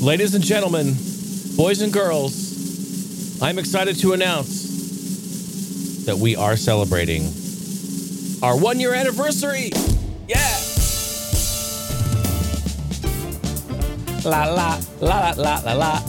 Ladies and gentlemen, boys and girls, I'm excited to announce that we are celebrating our one year anniversary. Yeah. La la la la la la la.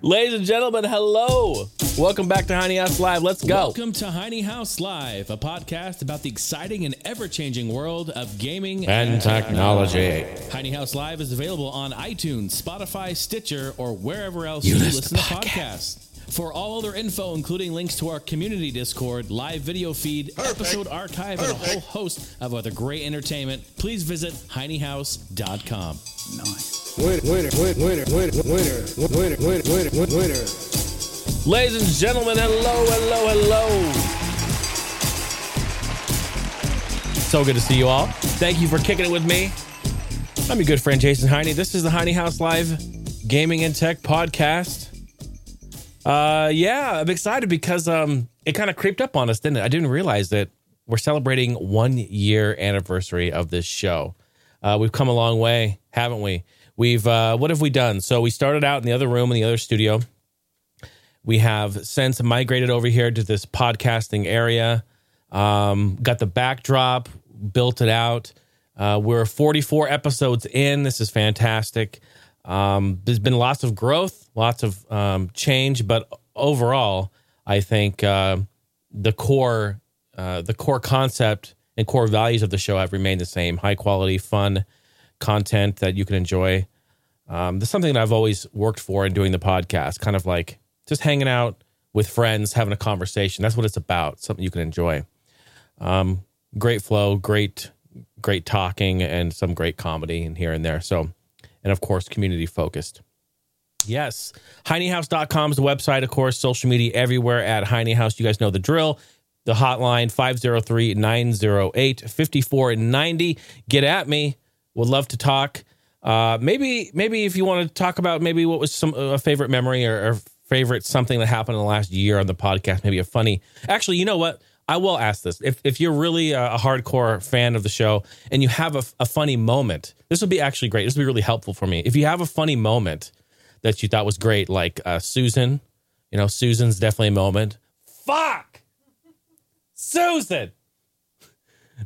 Ladies and gentlemen, hello. Welcome back to Heine House Live. Let's go. Welcome to Heine House Live, a podcast about the exciting and ever changing world of gaming And technology. Heine House Live is available on iTunes, Spotify, Stitcher, or wherever else You you, listen listen to to podcasts. For all other info, including links to our community Discord, live video feed, episode archive, and a whole host of other great entertainment, please visit heinehouse.com. Winner, winner, winner, winner, winner, winner, winner, winner, winner, winner. Ladies and gentlemen, hello, hello, hello. So good to see you all. Thank you for kicking it with me. I'm your good friend Jason Heine. This is the Heine House Live Gaming and Tech Podcast. Uh, yeah, I'm excited because um, it kind of creeped up on us, didn't it? I didn't realize that we're celebrating one year anniversary of this show. Uh, we've come a long way, haven't we? We've uh, what have we done? So we started out in the other room in the other studio. We have since migrated over here to this podcasting area. Um, got the backdrop, built it out. Uh, we're 44 episodes in. This is fantastic. Um, there's been lots of growth, lots of um, change, but overall, I think uh, the core, uh, the core concept and core values of the show have remained the same: high quality, fun content that you can enjoy. Um, this is something that I've always worked for in doing the podcast, kind of like just hanging out with friends, having a conversation. That's what it's about. Something you can enjoy. Um, great flow, great, great talking, and some great comedy and here and there. So, and of course, community focused. Yes. HeineHouse.com is the website, of course, social media everywhere at Heine House. You guys know the drill. The hotline 503 908 5490. Get at me. Would love to talk. Uh, maybe, maybe if you want to talk about maybe what was some a favorite memory or, or favorite something that happened in the last year on the podcast, maybe a funny. Actually, you know what? I will ask this. If if you're really a, a hardcore fan of the show and you have a, a funny moment, this would be actually great. This would be really helpful for me. If you have a funny moment that you thought was great, like uh, Susan, you know, Susan's definitely a moment. Fuck, Susan.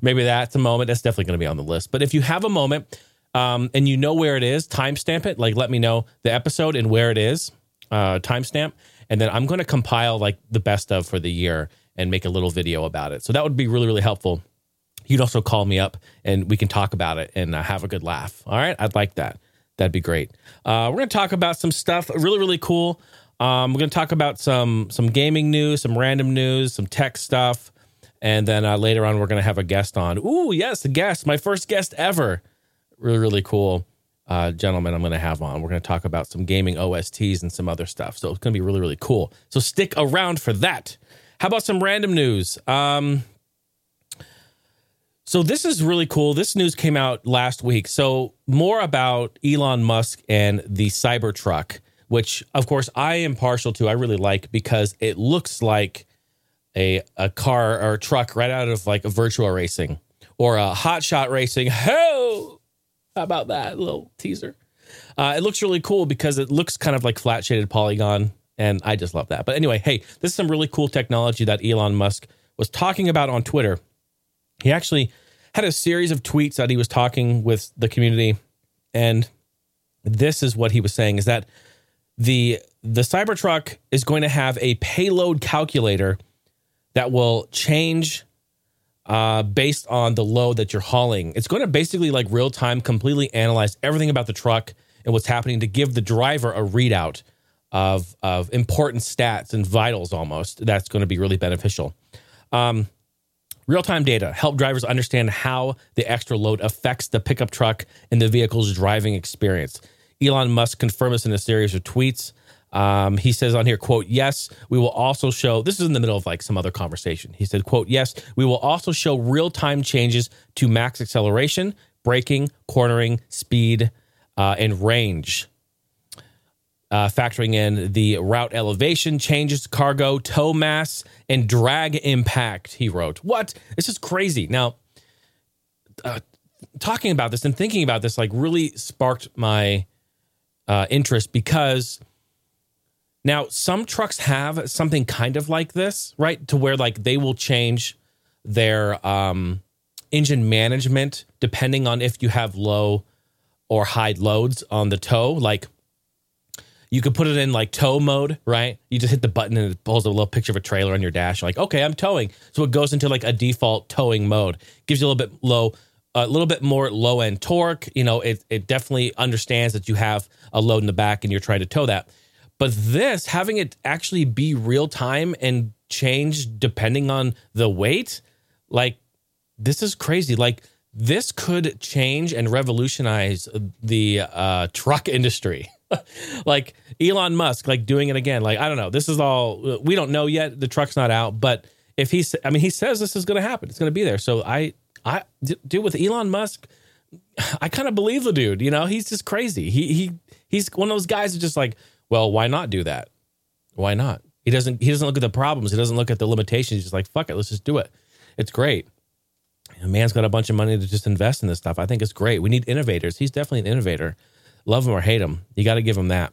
Maybe that's a moment. That's definitely going to be on the list. But if you have a moment um, and you know where it is, timestamp it. Like, let me know the episode and where it is, uh, timestamp, and then I'm going to compile like the best of for the year and make a little video about it. So that would be really, really helpful. You'd also call me up and we can talk about it and uh, have a good laugh. All right, I'd like that. That'd be great. Uh, we're going to talk about some stuff really, really cool. Um, we're going to talk about some some gaming news, some random news, some tech stuff, and then uh, later on we're going to have a guest on. Ooh, yes, a guest, my first guest ever. Really, really cool uh, gentleman I'm going to have on. We're going to talk about some gaming OSTs and some other stuff. So it's going to be really, really cool. So stick around for that. How about some random news? Um, so this is really cool. This news came out last week. So more about Elon Musk and the Cybertruck, which of course I am partial to. I really like because it looks like a a car or a truck right out of like a Virtua Racing or a hot shot racing. How about that little teaser? Uh, it looks really cool because it looks kind of like flat shaded polygon, and I just love that. But anyway, hey, this is some really cool technology that Elon Musk was talking about on Twitter. He actually had a series of tweets that he was talking with the community, and this is what he was saying: is that the the Cybertruck is going to have a payload calculator that will change uh, based on the load that you're hauling. It's going to basically like real time completely analyze everything about the truck and what's happening to give the driver a readout of of important stats and vitals almost. That's going to be really beneficial. Um, real time data help drivers understand how the extra load affects the pickup truck and the vehicle's driving experience. Elon Musk confirmed this in a series of tweets. Um, he says on here, quote, yes, we will also show, this is in the middle of like some other conversation. He said, quote, yes, we will also show real time changes to max acceleration, braking, cornering, speed, uh, and range. uh, factoring in the route elevation changes, cargo, tow mass, and drag impact. He wrote, "What? This is crazy." Now, uh, talking about this and thinking about this like really sparked my uh, interest because now some trucks have something kind of like this, right? To where like they will change their um, engine management depending on if you have low or high loads on the tow. Like you could put it in like tow mode, right? You just hit the button and it pulls a little picture of a trailer on your dash. You're like, okay, I'm towing. So it goes into like a default towing mode. Gives you a little bit low, a little bit more low end torque. You know, it it definitely understands that you have a load in the back and you're trying to tow that. But this, having it actually be real time and change depending on the weight, like this is crazy. Like this could change and revolutionize the uh, truck industry. like Elon Musk, like doing it again. Like I don't know. This is all we don't know yet. The truck's not out, but if he's, I mean, he says this is going to happen. It's going to be there. So I, I, dude, with Elon Musk, I kind of believe the dude. You know, he's just crazy. He he he's one of those guys who's just like, well, why not do that? Why not? He doesn't he doesn't look at the problems. He doesn't look at the limitations. He's just like, fuck it, let's just do it. It's great. A man's got a bunch of money to just invest in this stuff. I think it's great. We need innovators. He's definitely an innovator. Love him or hate him, you got to give him that.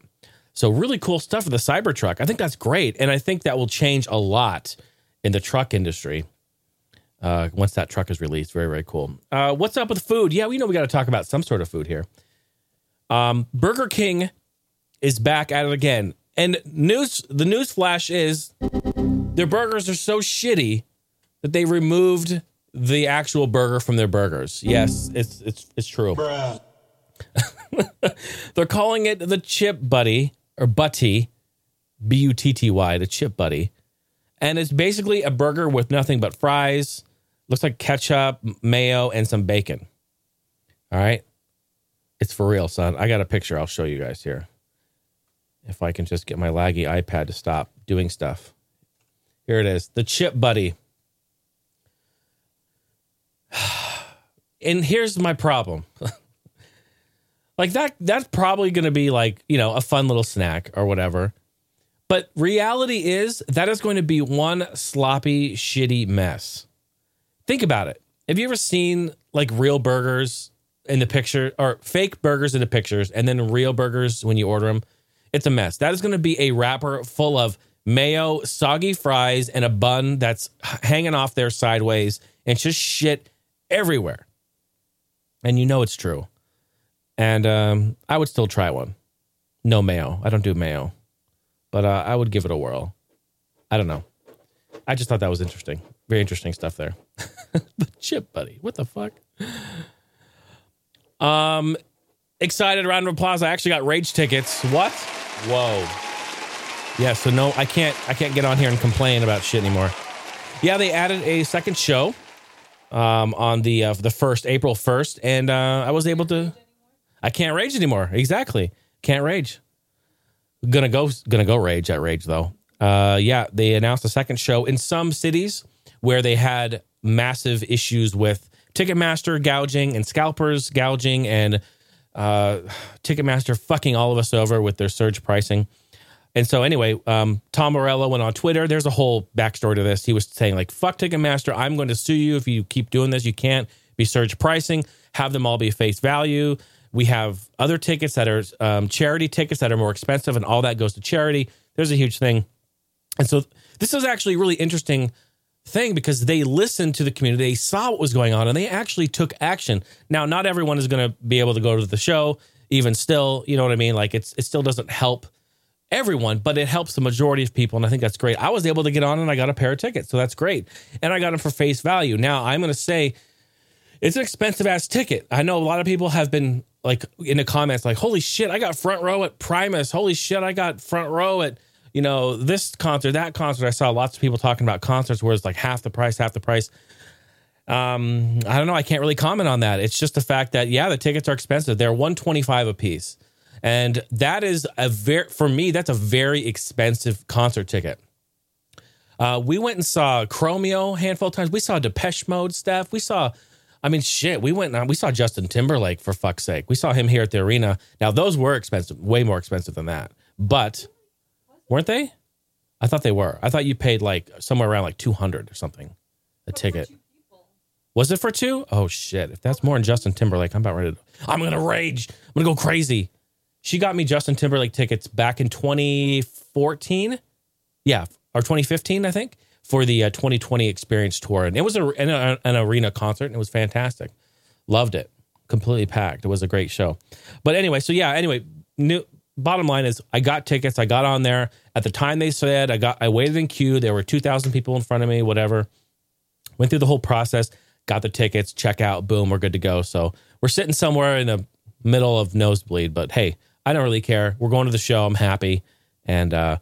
So really cool stuff for the Cybertruck. I think that's great, and I think that will change a lot in the truck industry uh, once that truck is released. Very very cool. Uh, what's up with food? Yeah, we know we got to talk about some sort of food here. Um, Burger King is back at it again, and news. The news flash is their burgers are so shitty that they removed the actual burger from their burgers. Yes, it's it's it's true. They're calling it the Chip Buddy or Butty, B U T T Y, the Chip Buddy, and it's basically a burger with nothing but fries. Looks like ketchup, mayo, and some bacon. All right, it's for real, son. I got a picture. I'll show you guys here. If I can just get my laggy iPad to stop doing stuff. Here it is, the Chip Buddy. and here's my problem. like that that's probably going to be like, you know, a fun little snack or whatever. But reality is that is going to be one sloppy shitty mess. Think about it. Have you ever seen like real burgers in the picture or fake burgers in the pictures and then real burgers when you order them? It's a mess. That is going to be a wrapper full of mayo, soggy fries, and a bun that's hanging off there sideways and just shit everywhere. And you know it's true. And um, I would still try one. No mayo. I don't do mayo. But uh, I would give it a whirl. I don't know. I just thought that was interesting. Very interesting stuff there. the chip, buddy. What the fuck? Um, excited round of applause. I actually got rage tickets. What? Whoa. Yeah, so no, I can't I can't get on here and complain about shit anymore. Yeah, they added a second show um, on the uh, the first April first, and uh, I was able to. I can't rage anymore. Exactly, can't rage. Gonna go, gonna go rage at rage though. Uh, yeah, they announced a second show in some cities where they had massive issues with Ticketmaster gouging and scalpers gouging and uh, Ticketmaster fucking all of us over with their surge pricing. And so anyway, um, Tom Morello went on Twitter. There's a whole backstory to this. He was saying like, "Fuck Ticketmaster. I'm going to sue you if you keep doing this. You can't be surge pricing. Have them all be face value. We have other tickets that are um, charity tickets that are more expensive, and all that goes to charity. There's a huge thing. And so this is actually really interesting thing because they listened to the community, they saw what was going on, and they actually took action. Now, not everyone is going to be able to go to the show. Even still, you know what I mean? Like it's it still doesn't help everyone, but it helps the majority of people. And I think that's great. I was able to get on and I got a pair of tickets. So that's great. And I got them for face value. Now I'm going to say it's an expensive ass ticket. I know a lot of people have been like in the comments, like, holy shit, I got front row at Primus. Holy shit, I got front row at, you know, this concert, that concert. I saw lots of people talking about concerts where it's like half the price, half the price. Um, I don't know. I can't really comment on that. It's just the fact that, yeah, the tickets are expensive. They're 125 a piece. And that is a very, for me, that's a very expensive concert ticket. Uh, we went and saw Chromeo a handful of times. We saw Depeche Mode stuff. We saw, I mean, shit. We went and we saw Justin Timberlake for fuck's sake. We saw him here at the arena. Now those were expensive, way more expensive than that. but weren't they? I thought they were. I thought you paid like somewhere around like 200 or something a ticket. Was it for two? Oh shit. If that's more than Justin Timberlake, I'm about ready to I'm going to rage. I'm going to go crazy. She got me Justin Timberlake tickets back in 2014. Yeah, or 2015, I think, for the uh, 2020 Experience Tour, and it was a, an, an arena concert, and it was fantastic. Loved it. Completely packed. It was a great show. But anyway, so yeah. Anyway, new, bottom line is, I got tickets. I got on there at the time they said. I got. I waited in queue. There were 2,000 people in front of me. Whatever. Went through the whole process. Got the tickets. Check out. Boom. We're good to go. So we're sitting somewhere in the middle of nosebleed. But hey, I don't really care. We're going to the show. I'm happy. And uh,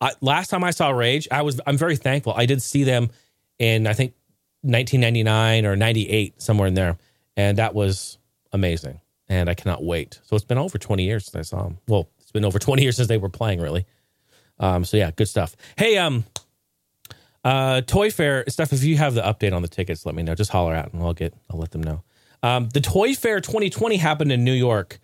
I, last time I saw Rage, I was I'm very thankful. I did see them in I think 1999 or 98 somewhere in there, and that was amazing. And I cannot wait. So it's been over 20 years since I saw them. Well, it's been over 20 years since they were playing, really. Um, so yeah, good stuff. Hey, um, uh, Toy Fair stuff. If you have the update on the tickets, let me know. Just holler out, and I'll get. I'll let them know. Um, the Toy Fair 2020 happened in New York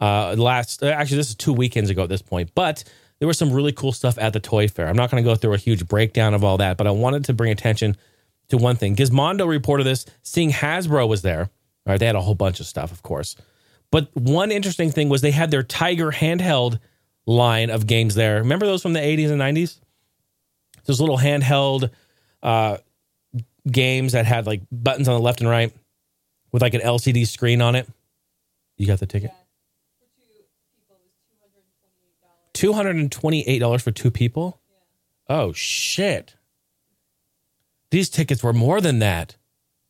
uh, last. uh, Actually, this is two weekends ago at this point, but there was some really cool stuff at the Toy Fair. I'm not going to go through a huge breakdown of all that, but I wanted to bring attention to one thing. Gizmodo reported this, seeing Hasbro was there. All right, they had a whole bunch of stuff, of course. But one interesting thing was they had their Tiger handheld line of games there. Remember those from the 80s and 90s? Those little handheld uh, games that had like buttons on the left and right with like an LCD screen on it. You got the ticket? Two hundred and twenty-eight dollars for two people. Oh shit! These tickets were more than that.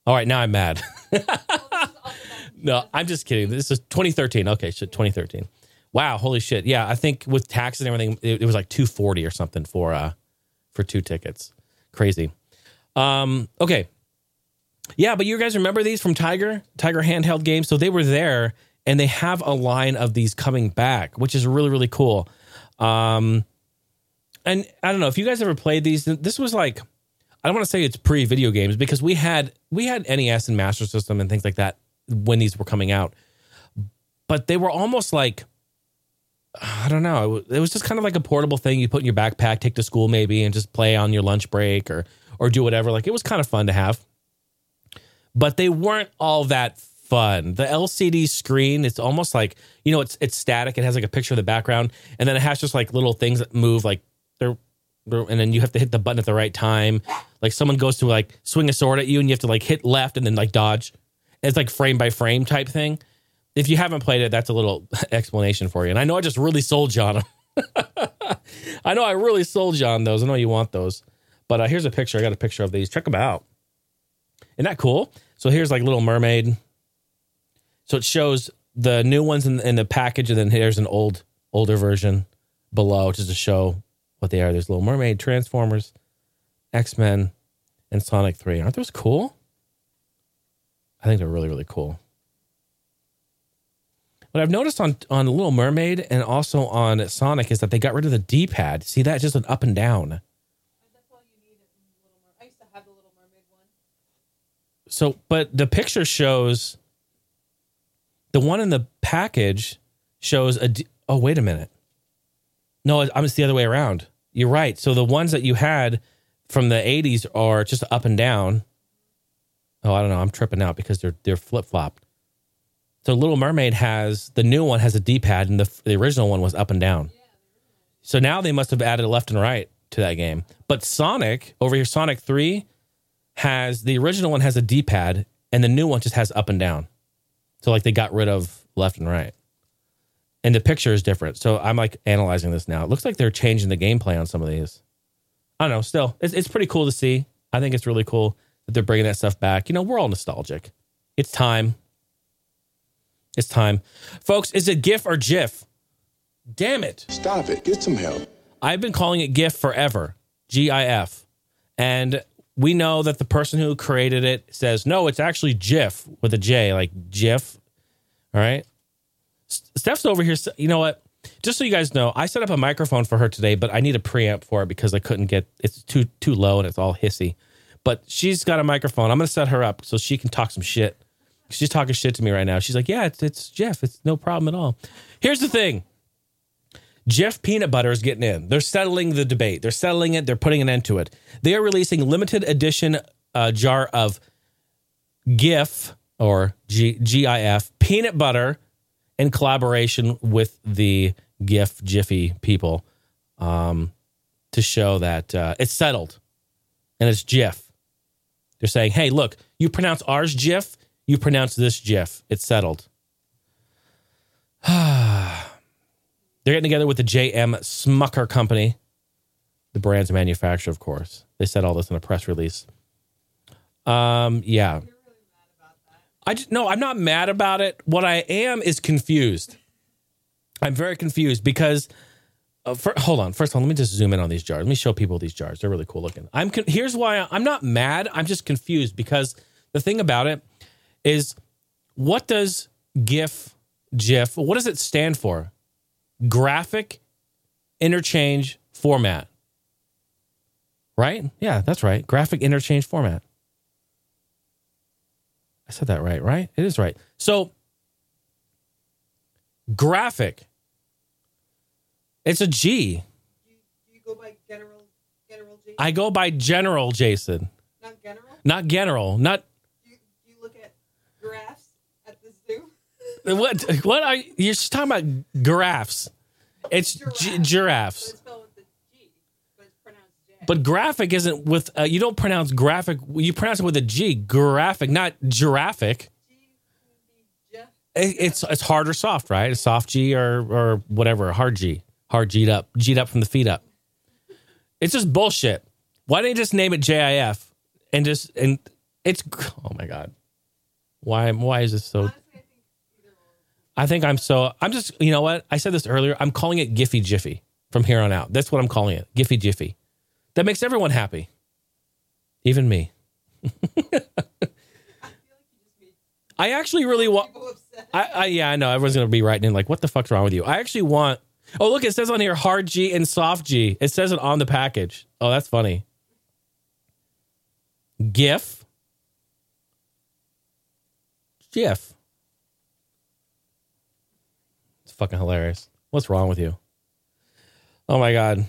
All right, now I'm mad. no, I'm just kidding. This is 2013. Okay, shit, 2013. Wow, holy shit. Yeah, I think with taxes and everything, it, it was like 240 or something for uh for two tickets. Crazy. Um, okay. Yeah, but you guys remember these from Tiger? Tiger handheld games. So they were there and they have a line of these coming back, which is really, really cool. Um, and I don't know if you guys ever played these. This was like, I don't want to say it's pre video games because we had we had NES and Master System and things like that when these were coming out, but they were almost like I don't know. It was just kind of like a portable thing you put in your backpack, take to school maybe, and just play on your lunch break or or do whatever. Like it was kind of fun to have, but they weren't all that fun. The LCD screen, it's almost like you know, it's it's static. It has like a picture of the background, and then it has just like little things that move, like they're, they're and then you have to hit the button at the right time. Like someone goes to like swing a sword at you, and you have to like hit left and then like dodge. It's like frame by frame type thing. If you haven't played it, that's a little explanation for you. And I know I just really sold you on them. I know I really sold you on those. I know you want those. But uh, here's a picture. I got a picture of these. Check them out. Isn't that cool? So here's like Little Mermaid. So it shows the new ones in, in the package, and then here's an old, older version below, just to show what they are. There's Little Mermaid, Transformers, X Men, and Sonic Three. Aren't those cool? I think they're really, really cool. What I've noticed on on Little Mermaid and also on Sonic is that they got rid of the D pad. See that? Just an up and down. So, but the picture shows the one in the package shows a. D- oh, wait a minute. No, I'm it's the other way around. You're right. So the ones that you had from the 80s are just up and down. Oh, I don't know. I'm tripping out because they're they're flip flopped. So Little Mermaid has the new one has a D pad, and the the original one was up and down. So now they must have added left and right to that game. But Sonic over here, Sonic Three has the original one has a D pad, and the new one just has up and down. So like they got rid of left and right, and the picture is different. So I'm like analyzing this now. It looks like they're changing the gameplay on some of these. I don't know. Still, it's it's pretty cool to see. I think it's really cool that they're bringing that stuff back. You know, we're all nostalgic. It's time. It's time. Folks, is it GIF or GIF? Damn it. Stop it. Get some help. I've been calling it GIF forever. G I F. And we know that the person who created it says, no, it's actually GIF with a J, like GIF. All right. Steph's over here. You know what? Just so you guys know, I set up a microphone for her today, but I need a preamp for it because I couldn't get it's too too low and it's all hissy. But she's got a microphone. I'm gonna set her up so she can talk some shit. She's talking shit to me right now. She's like, "Yeah, it's it's Jeff. It's no problem at all." Here's the thing. Jeff Peanut Butter is getting in. They're settling the debate. They're settling it. They're putting an end to it. They are releasing limited edition uh, jar of GIF or G- GIF peanut butter in collaboration with the GIF Jiffy people um, to show that uh, it's settled and it's Jif. They're saying, hey, look, you pronounce ours Jif, you pronounce this GIF. It's settled. They're getting together with the JM Smucker Company, the brand's manufacturer, of course. They said all this in a press release. Um, yeah. I just no, I'm not mad about it. What I am is confused. I'm very confused because uh, for, hold on. First of all, let me just zoom in on these jars. Let me show people these jars. They're really cool looking. I'm con- here's why I, I'm not mad. I'm just confused because the thing about it is, what does GIF, GIF, what does it stand for? Graphic interchange format. Right? Yeah, that's right. Graphic interchange format. I said that right, right? It is right. So, graphic. It's a G. Do you go by General General J? I go by General Jason, Not General? not General, not Do you, do you look at giraffes at the zoo? What. What are you're just talking about? Giraffes. It's gi- Giraffe. So giraffes. it's spelled with the G, but graphic isn't with. Uh, you don't pronounce graphic. You pronounce it with a G. Graphic, not giraffic. G would be Jeff. It- It's it's hard or soft, right? A soft G or or whatever, a hard G, hard G'd up, G'd up from the feet up. It's just bullshit. Why didn't they just name it JIF and just and it's oh my god, why why is this so? Honestly, I think either one. I think I'm so I'm just you know what I said this earlier. I'm calling it Giffy Jiffy from here on out. That's what I'm calling it, Giffy Jiffy. That makes everyone happy, even me. I actually really want. I, I yeah, I know everyone's gonna be writing in like, what the fuck's wrong with you? I actually want. Oh, look, it says on here hard G and soft G. It says it on the package. Oh, that's funny. GIF. GIF. It's fucking hilarious. What's wrong with you? Oh my god.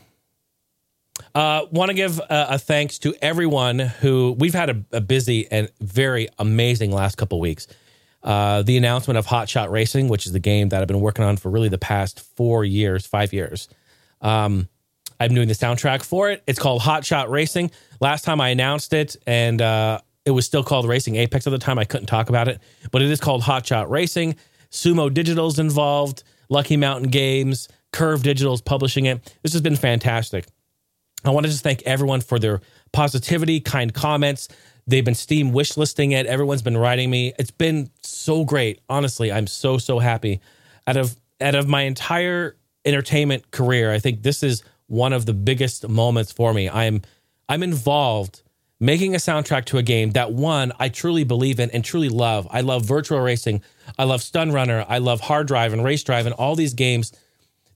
Uh, want to give a, thanks to everyone who we've had a, a busy and very amazing last couple weeks. Uh, the announcement of Hot Shot Racing, which is the game that I've been working on for really the past four years, five years. Um, I'm doing the soundtrack for it. It's called Hot Shot Racing. Last time I announced it, and uh, it was still called Racing Apex at the time. I couldn't talk about it, but it is called Hot Shot Racing. Sumo Digital's involved, Lucky Mountain Games, Curve Digital's publishing it. This has been fantastic. I want to just thank everyone for their positivity, kind comments. They've been Steam wish listing it. Everyone's been writing me. It's been so great. Honestly, I'm so so happy. Out of out of my entire entertainment career, I think this is one of the biggest moments for me. I'm I'm involved making a soundtrack to a game that one I truly believe in and truly love. I love Virtua Racing. I love Stun Runner. I love Hard Drivin' and Race Drivin' and all these games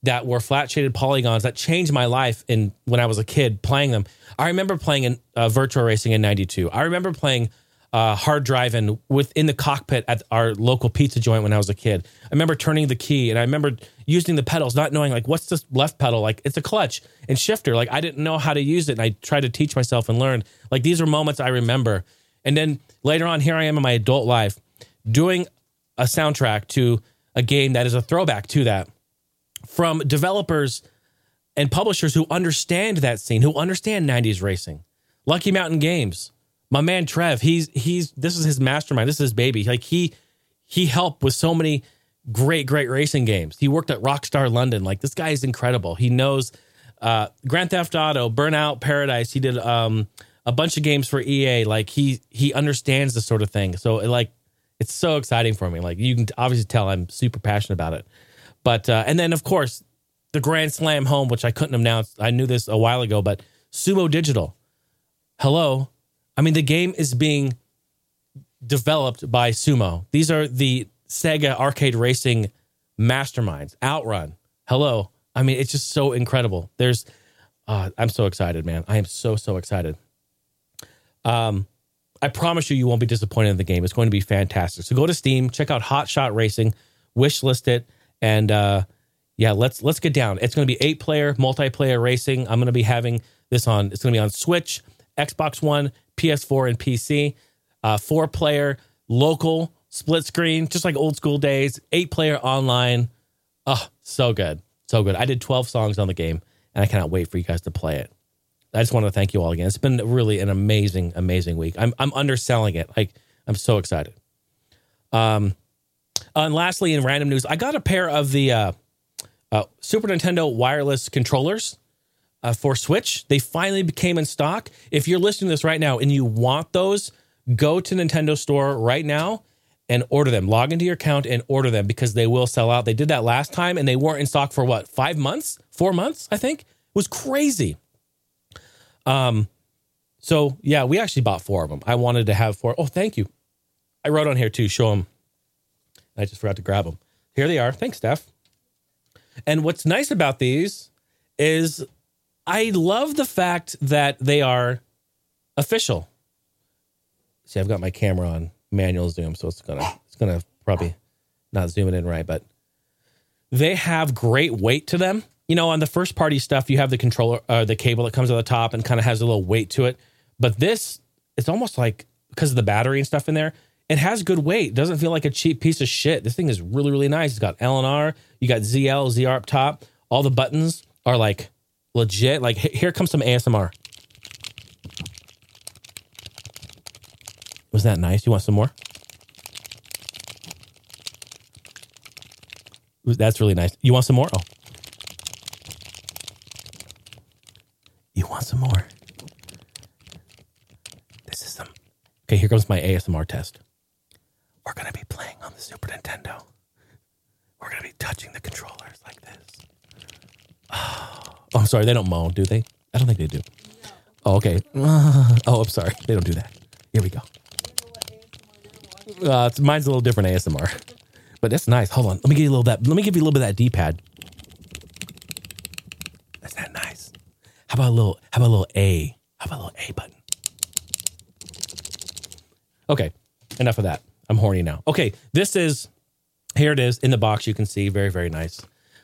that were flat shaded polygons that changed my life in when I was a kid playing them. I remember playing in uh, Virtua Racing in '92. I remember playing uh, Hard Drivin' within the cockpit at our local pizza joint when I was a kid. I remember turning the key and I remember using the pedals, not knowing like what's this left pedal like. It's a clutch and shifter. Like I didn't know how to use it, and I tried to teach myself and learn. Like these are moments I remember. And then later on, here I am in my adult life doing a soundtrack to a game that is a throwback to that from developers and publishers who understand that scene, who understand 90s racing. Lucky Mountain Games. My man Trev, he's he's this is his mastermind. This is his baby. Like he he helped with so many great great racing games. He worked at Rockstar London. Like this guy is incredible. He knows uh Grand Theft Auto, Burnout Paradise. He did um a bunch of games for EA. Like he he understands this sort of thing. So like it's so exciting for me. Like you can obviously tell I'm super passionate about it. But uh, and then of course the Grand Slam home, which I couldn't announce. I knew this a while ago, but Sumo Digital. Hello, I mean the game is being developed by Sumo. These are the Sega arcade racing masterminds. Outrun. Hello. I mean it's just so incredible. There's, uh, I'm so excited, man. I am so so excited. Um, I promise you, you won't be disappointed in the game. It's going to be fantastic. So go to Steam, check out Hot Shot Racing, wish list it, and uh, yeah, let's let's get down. It's going to be eight player multiplayer racing. I'm going to be having this on. It's going to be on Switch, Xbox One, PS4, and PC. Uh, four player local split screen, just like old school days. Eight player online. Oh, so good, so good. I did 12 songs on the game, and I cannot wait for you guys to play it. I just want to thank you all again. It's been really an amazing, amazing week. I'm I'm underselling it. Like I'm so excited. Um, and lastly, in random news, I got a pair of the uh, uh, Super Nintendo wireless controllers uh, for Switch. They finally became in stock. If you're listening to this right now and you want those, go to Nintendo Store right now and order them. Log into your account and order them because they will sell out. They did that last time and they weren't in stock for what, five months, four months, I think? It was crazy. Um, so yeah, we actually bought four of them. I wanted to have four. Oh, thank you. I wrote on here too. Show them. I just forgot to grab them. Here they are. Thanks, Steph. And what's nice about these is I love the fact that they are official. See, I've got my camera on manual zoom, so it's gonna it's gonna probably not zoom it in right, but they have great weight to them. You know, on the first party stuff, you have the controller, uh, the cable that comes on the top and kind of has a little weight to it. But this, it's almost like because of the battery and stuff in there, it has good weight. Doesn't feel like a cheap piece of shit. This thing is really, really nice. It's got L and R. You got ZL, ZR up top. All the buttons are like legit. Like here comes some ASMR. Was that nice? You want some more? That's really nice. You want some more? Oh. You want some more? This is some. Okay, here comes my ASMR test. We're going to be playing on the Super Nintendo. We're going to be touching the controllers like this. Oh, I'm sorry. They don't moan, do they? I don't think they do. Oh, okay. Oh, I'm sorry. They don't do that. Here we go. Uh, mine's a little different ASMR, but that's nice. Hold on. Let me give you a little that. Let me give you a little bit of that D pad. That's that nice. How about a little? How about a little A? How about a little A button? Okay, enough of that. I'm horny now. Okay, this is here. It is in the box. You can see very very nice,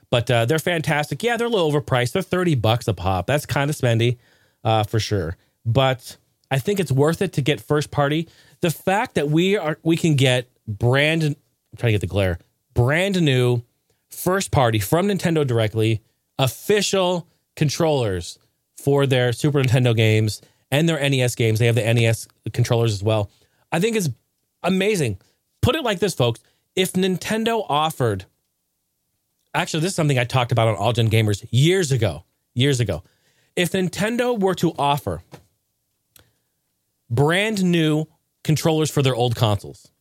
but uh, they're fantastic. Yeah, they're a little overpriced. They're thirty bucks a pop. That's kind of spendy, uh, for sure. But I think it's worth it to get first party. The fact that we are we can get brand. I'm trying to get the glare. Brand new first party from Nintendo directly, official controllers for their Super Nintendo games and their NES games. They have the NES controllers as well. I think it's amazing. Put it like this, folks. If Nintendo offered, actually, this is something I talked about on All Gen Gamers years ago. Years ago. If Nintendo were to offer brand new controllers for their old consoles,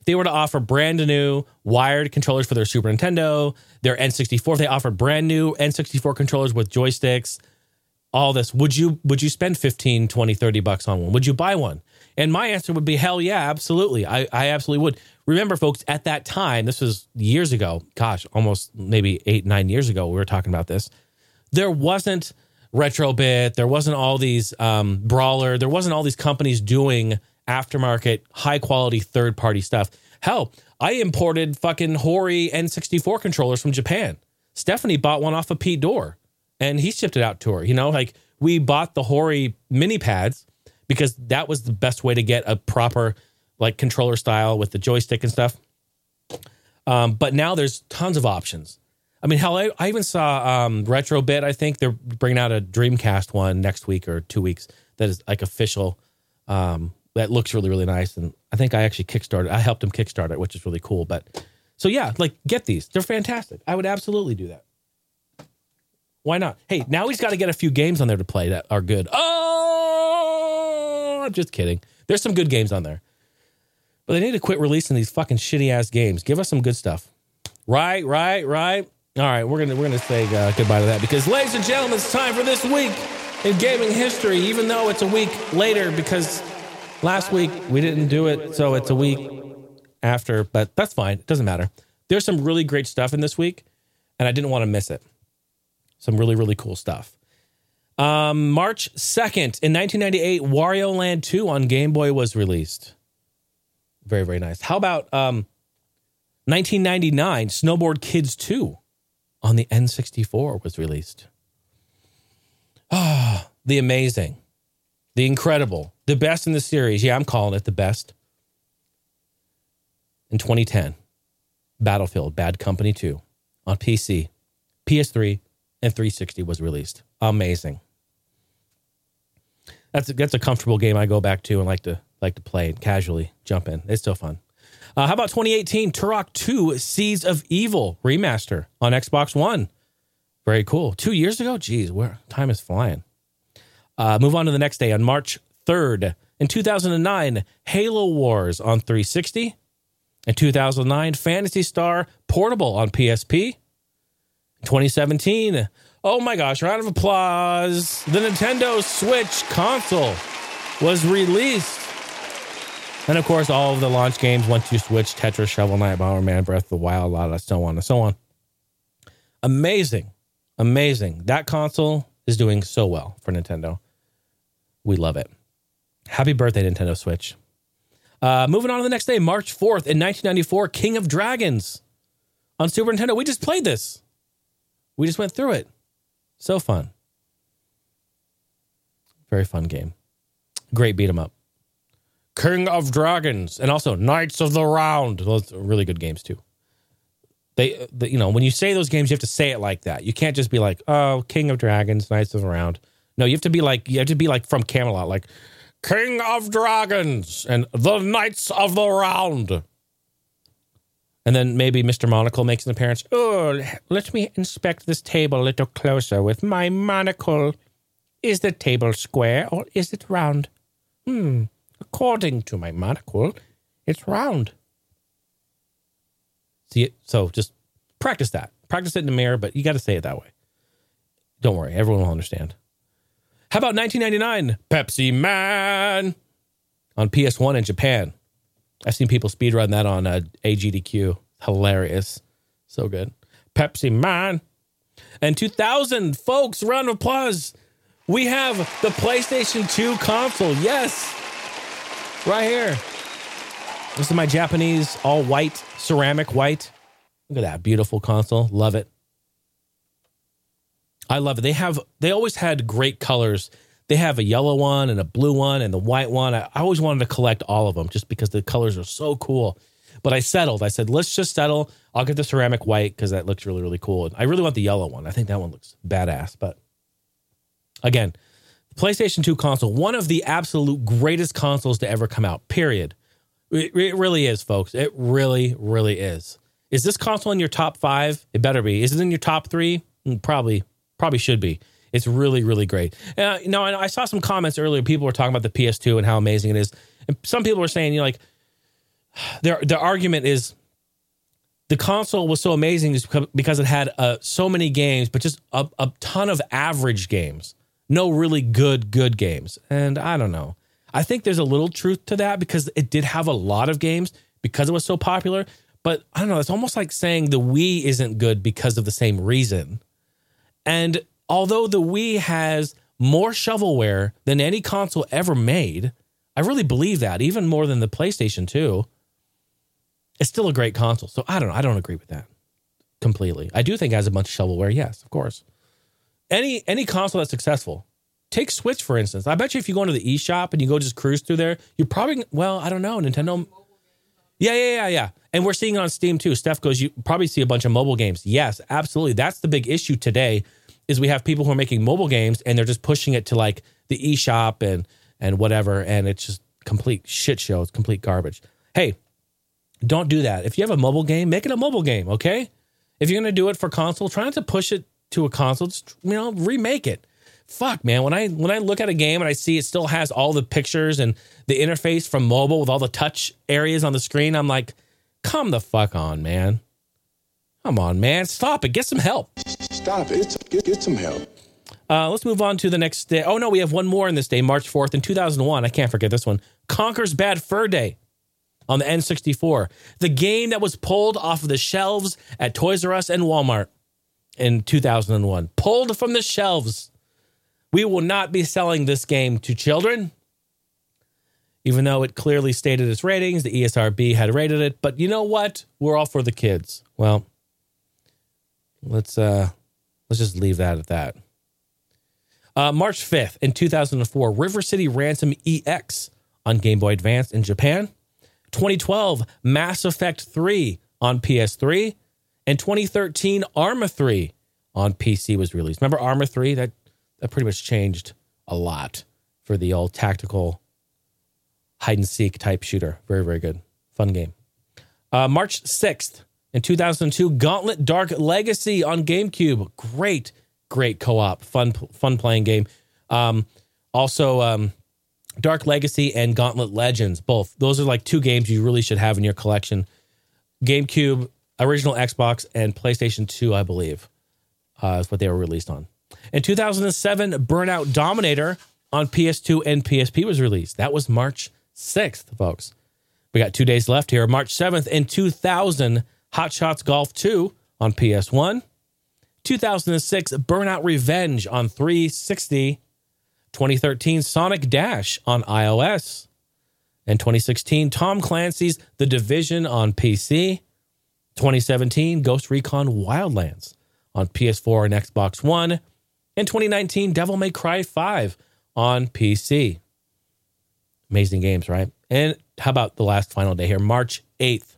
if they were to offer brand new wired controllers for their Super Nintendo, their N64, if they offered brand new N64 controllers with joysticks, all this, would you would you spend 15, 20, 30 bucks on one? Would you buy one? And my answer would be hell yeah, absolutely. I, I absolutely would. Remember, folks, at that time, this was years ago, gosh, almost maybe eight, nine years ago, we were talking about this. There wasn't Retrobit, there wasn't all these um, Brawler, there wasn't all these companies doing aftermarket, high quality third party stuff. Hell, I imported fucking Hori N64 controllers from Japan. Stephanie bought one off of Pete Door and he shipped it out to her. You know, like we bought the Hori mini pads because that was the best way to get a proper like controller style with the joystick and stuff. Um, but now there's tons of options. I mean, hell, I, I even saw um, Retrobit. I think they're bringing out a Dreamcast one next week or two weeks that is like official. Um, that looks really, really nice. And I think I actually kickstarted. I helped him kickstart it, which is really cool. But so yeah, like get these. They're fantastic. I would absolutely do that. Why not? Hey, now he's got to get a few games on there to play that are good. Oh, I'm just kidding. There's some good games on there. But they need to quit releasing these fucking shitty ass games. Give us some good stuff. Right, right, right. All right, we're gonna we're gonna say uh, goodbye to that because, ladies and gentlemen, it's time for this week in gaming history. Even though it's a week later because last week we didn't do it, so it's a week after. But that's fine. It doesn't matter. There's some really great stuff in this week, and I didn't want to miss it. Some really really cool stuff. Um, March 2nd, in 1998, Wario Land 2 on Game Boy was released. Very, very nice. How about um, 1999, Snowboard Kids 2 on the N64 was released. Ah, the amazing, the incredible, the best in the series. Yeah, I'm calling it the best. In 2010, Battlefield Bad Company 2 on PC, PS3, and 360 was released. Amazing. That's a, that's a comfortable game I go back to and like to like to play and casually jump in. It's still fun. Uh, how about 2018 Turok 2 Seeds of Evil remaster on Xbox One? Very cool. Two years ago? Geez, where time is flying. Uh, move on to the next day on March 3rd. In 2009, Halo Wars on 360. In 2009, Phantasy Star Portable on PSP. In 2017, oh my gosh, round of applause. The Nintendo Switch console was released. And of course, all of the launch games 1-2-Switch, Tetris, Shovel Knight, Bomberman, Breath of the Wild, a lot of so on and so on. Amazing. Amazing. That console is doing so well for Nintendo. We love it. Happy birthday, Nintendo Switch. Uh, moving on to the next day, March 4th in 1994, King of Dragons on Super Nintendo. We just played this. We just went through it. So fun. Very fun game. Great beat 'em up. King of Dragons and also Knights of the Round. Those are really good games too. They, the, you know, when you say those games, you have to say it like that. You can't just be like, "Oh, King of Dragons, Knights of the Round." No, you have to be like, you have to be like from Camelot, like King of Dragons and the Knights of the Round. And then maybe Mr. Monocle makes an appearance. Oh, let me inspect this table a little closer with my monocle. Is the table square or is it round? Hmm. According to my monocle, it's round. See it? So just practice that. Practice it in the mirror, but you got to say it that way. Don't worry, everyone will understand. How about 1999? Pepsi Man on PS1 in Japan. I've seen people speedrun that on uh, AGDQ. Hilarious. So good. Pepsi Man. And 2000, folks, round of applause. We have the PlayStation 2 console. Yes. Right here. This is my Japanese all white, ceramic white. Look at that beautiful console. Love it. I love it. They have they always had great colors. They have a yellow one and a blue one and the white one. I, I always wanted to collect all of them just because the colors are so cool. But I settled. I said, let's just settle. I'll get the ceramic white because that looks really, really cool. I really want the yellow one. I think that one looks badass. But again, PlayStation 2 console, one of the absolute greatest consoles to ever come out, period. It, it really is, folks. It really, really is. Is this console in your top five? It better be. Is it in your top three? Mm, Probably, probably should be. It's really, really great. Uh, I saw some comments earlier. People were talking about the PS2 and how amazing it is. And some people were saying, you know, like their their argument is the console was so amazing just because it had uh, so many games, but just a, a ton of average games. No really good, good games. And I don't know. I think there's a little truth to that because it did have a lot of games because it was so popular. But I don't know. It's almost like saying the Wii isn't good because of the same reason. And although the Wii has more shovelware than any console ever made, I really believe that, even more than the PlayStation 2. It's still a great console. So I don't know. I don't agree with that completely. I do think it has a bunch of shovelware. Yes, of course. Any any console that's successful. Take Switch for instance. I bet you if you go into the eShop and you go just cruise through there, you're probably well, I don't know, Nintendo yeah, yeah, yeah, yeah. And we're seeing it on Steam too. Steph goes, you probably see a bunch of mobile games. Yes, absolutely. That's the big issue today is we have people who are making mobile games and they're just pushing it to like the eShop and and whatever. And it's just complete shit show. It's complete garbage. Hey, don't do that. If you have a mobile game, make it a mobile game, okay? If you're gonna do it for console, try not to push it to a console. Just you know, remake it. Fuck, man. When I when I look at a game and I see it still has all the pictures and the interface from mobile with all the touch areas on the screen, I'm like, come the fuck on, man. Come on, man. Stop it. Get some help. Stop it. Get, get some help. Uh, let's move on to the next day. Oh no, we have one more in this day, March 4th in 2001. I can't forget this one. Conker's Bad Fur Day on the N64. The game that was pulled off of the shelves at Toys R Us and Walmart in 2001. Pulled from the shelves. We will not be selling this game to children. Even though it clearly stated its ratings, the ESRB had rated it. But you know what? We're all for the kids. Well, let's uh let's just leave that at that. Uh, March 5th in 2004, River City Ransom EX on Game Boy Advance in Japan. 2012, Mass Effect 3 on PS3. And 2013, Arma 3 on PC was released. Remember Arma 3? That that pretty much changed a lot for the old tactical hide and seek type shooter. Very, very good. Fun game. Uh, March 6th in 2002, Gauntlet Dark Legacy on GameCube. Great, great co op. Fun, fun playing game. Um, also, um, Dark Legacy and Gauntlet Legends, both. Those are like two games you really should have in your collection. GameCube, original Xbox, and PlayStation 2, I believe, uh, is what they were released on. In 2007, Burnout Dominator on PS2 and PSP was released. That was March 6th, folks. We got two days left here. March 7th in 2000, Hot Shots Golf 2 on PS1. 2006, Burnout Revenge on 360. 2013, Sonic Dash on iOS. And 2016, Tom Clancy's The Division on PC. 2017, Ghost Recon Wildlands on PS4 and Xbox One. And 2019, Devil May Cry 5 on PC. Amazing games, right? And how about the last final day here, March 8th?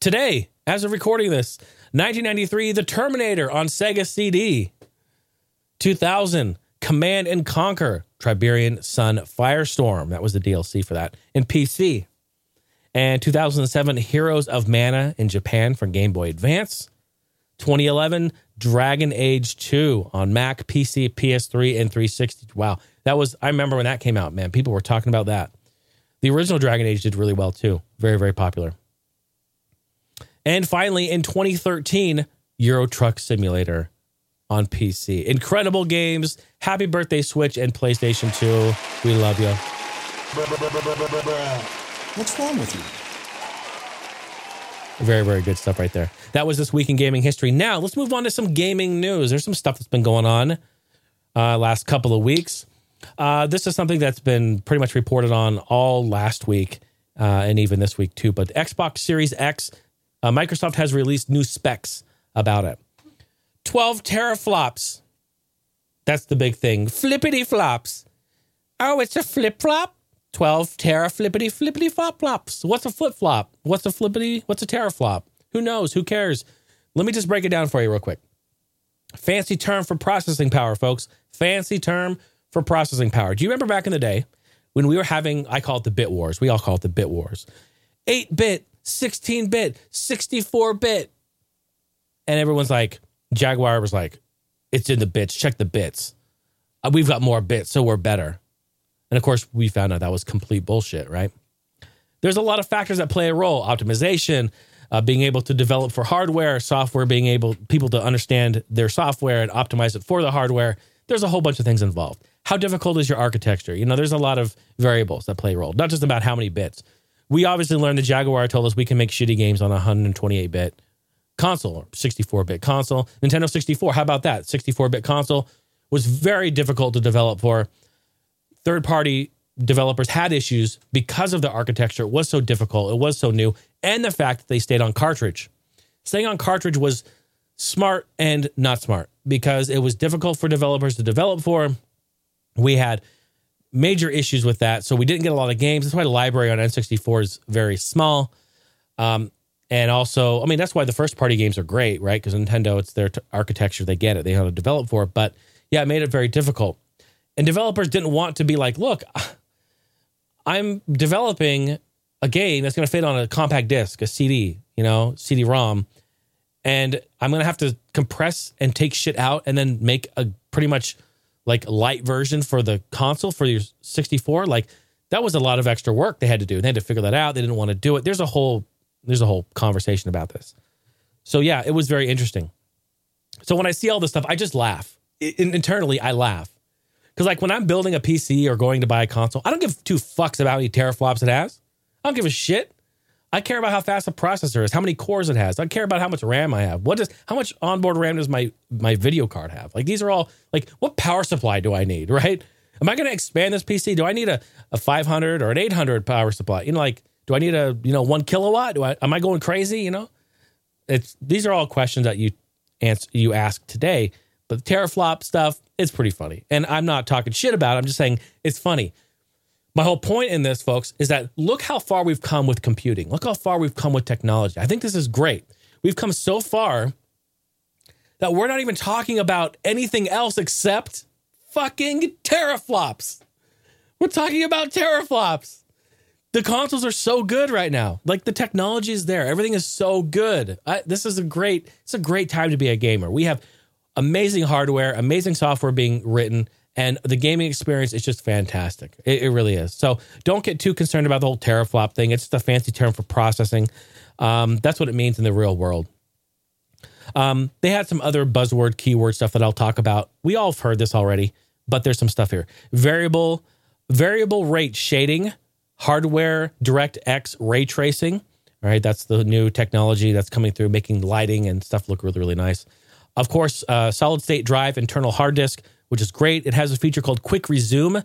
Today, as of recording this, 1993, The Terminator on Sega CD. 2000, Command and Conquer, Tiberian Sun Firestorm. That was the DLC for that in PC. And 2007, Heroes of Mana in Japan for Game Boy Advance. 2011, Dragon Age 2 on Mac, PC, PS3, and 360. Wow. That was, I remember when that came out, man. People were talking about that. The original Dragon Age did really well too. Very, very popular. And finally, in 2013, Euro Truck Simulator on PC. Incredible games. Happy birthday, Switch and PlayStation 2. We love you. What's wrong with you? Very, very good stuff right there. That was this week in gaming history. Now, let's move on to some gaming news. There's some stuff that's been going on uh, last couple of weeks. Uh, this is something that's been pretty much reported on all last week uh, and even this week too. But Xbox Series X, uh, Microsoft has released new specs about it. 12 teraflops. That's the big thing. Flippity flops. Oh, it's a flip flop? 12 teraflippity flippity flop flops. What's a flip flop? What's a flippity? What's a teraflop? Who knows? Who cares? Let me just break it down for you real quick. Fancy term for processing power, folks. Fancy term for processing power. Do you remember back in the day when we were having, I call it the bit wars. We all call it the bit wars 8 bit, 16 bit, 64 bit. And everyone's like, Jaguar was like, it's in the bits. Check the bits. Uh, we've got more bits, so we're better. And of course, we found out that was complete bullshit, right? There's a lot of factors that play a role optimization, uh, being able to develop for hardware, software, being able people to understand their software and optimize it for the hardware. There's a whole bunch of things involved. How difficult is your architecture? You know, there's a lot of variables that play a role, not just about how many bits. We obviously learned the Jaguar told us we can make shitty games on a 128 bit console or 64 bit console. Nintendo 64, how about that? 64 bit console was very difficult to develop for. Third party developers had issues because of the architecture. It was so difficult, it was so new, and the fact that they stayed on cartridge. Staying on cartridge was smart and not smart because it was difficult for developers to develop for. We had major issues with that, so we didn't get a lot of games. That's why the library on N64 is very small. Um, and also, I mean, that's why the first party games are great, right? Because Nintendo, it's their t- architecture, they get it, they know how to develop for it. But yeah, it made it very difficult. And developers didn't want to be like, look, I'm developing a game that's going to fit on a compact disc, a CD, you know, CD ROM, and I'm going to have to compress and take shit out and then make a pretty much like light version for the console for your 64. Like that was a lot of extra work they had to do. They had to figure that out. They didn't want to do it. There's a whole there's a whole conversation about this. So yeah, it was very interesting. So when I see all this stuff, I just laugh. In, internally, I laugh because like when I'm building a PC or going to buy a console, I don't give two fucks about many teraflops it has. I don't give a shit. I care about how fast the processor is, how many cores it has. I care about how much RAM I have. What does how much onboard RAM does my my video card have? Like these are all like what power supply do I need, right? Am I going to expand this PC? Do I need a, a 500 or an 800 power supply? You know, like do I need a you know one kilowatt? Do I am I going crazy? You know, it's these are all questions that you answer you ask today. But the teraflop stuff, it's pretty funny. And I'm not talking shit about it. I'm just saying it's funny. My whole point in this, folks, is that look how far we've come with computing. Look how far we've come with technology. I think this is great. We've come so far that we're not even talking about anything else except fucking teraflops. We're talking about teraflops. The consoles are so good right now. Like the technology is there. Everything is so good. I, this is a great. It's a great time to be a gamer. We have amazing hardware, amazing software being written, and the gaming experience is just fantastic. It, it really is. So don't get too concerned about the whole teraflop thing. It's just a fancy term for processing. Um, that's what it means in the real world. Um, they had some other buzzword, keyword stuff that I'll talk about. We all have heard this already, but there's some stuff here. Variable, variable rate shading, hardware DirectX ray tracing. All right, that's the new technology that's coming through, making lighting and stuff look really, really nice. Of course, uh, solid state drive, internal hard disk, which is great. It has a feature called Quick Resume.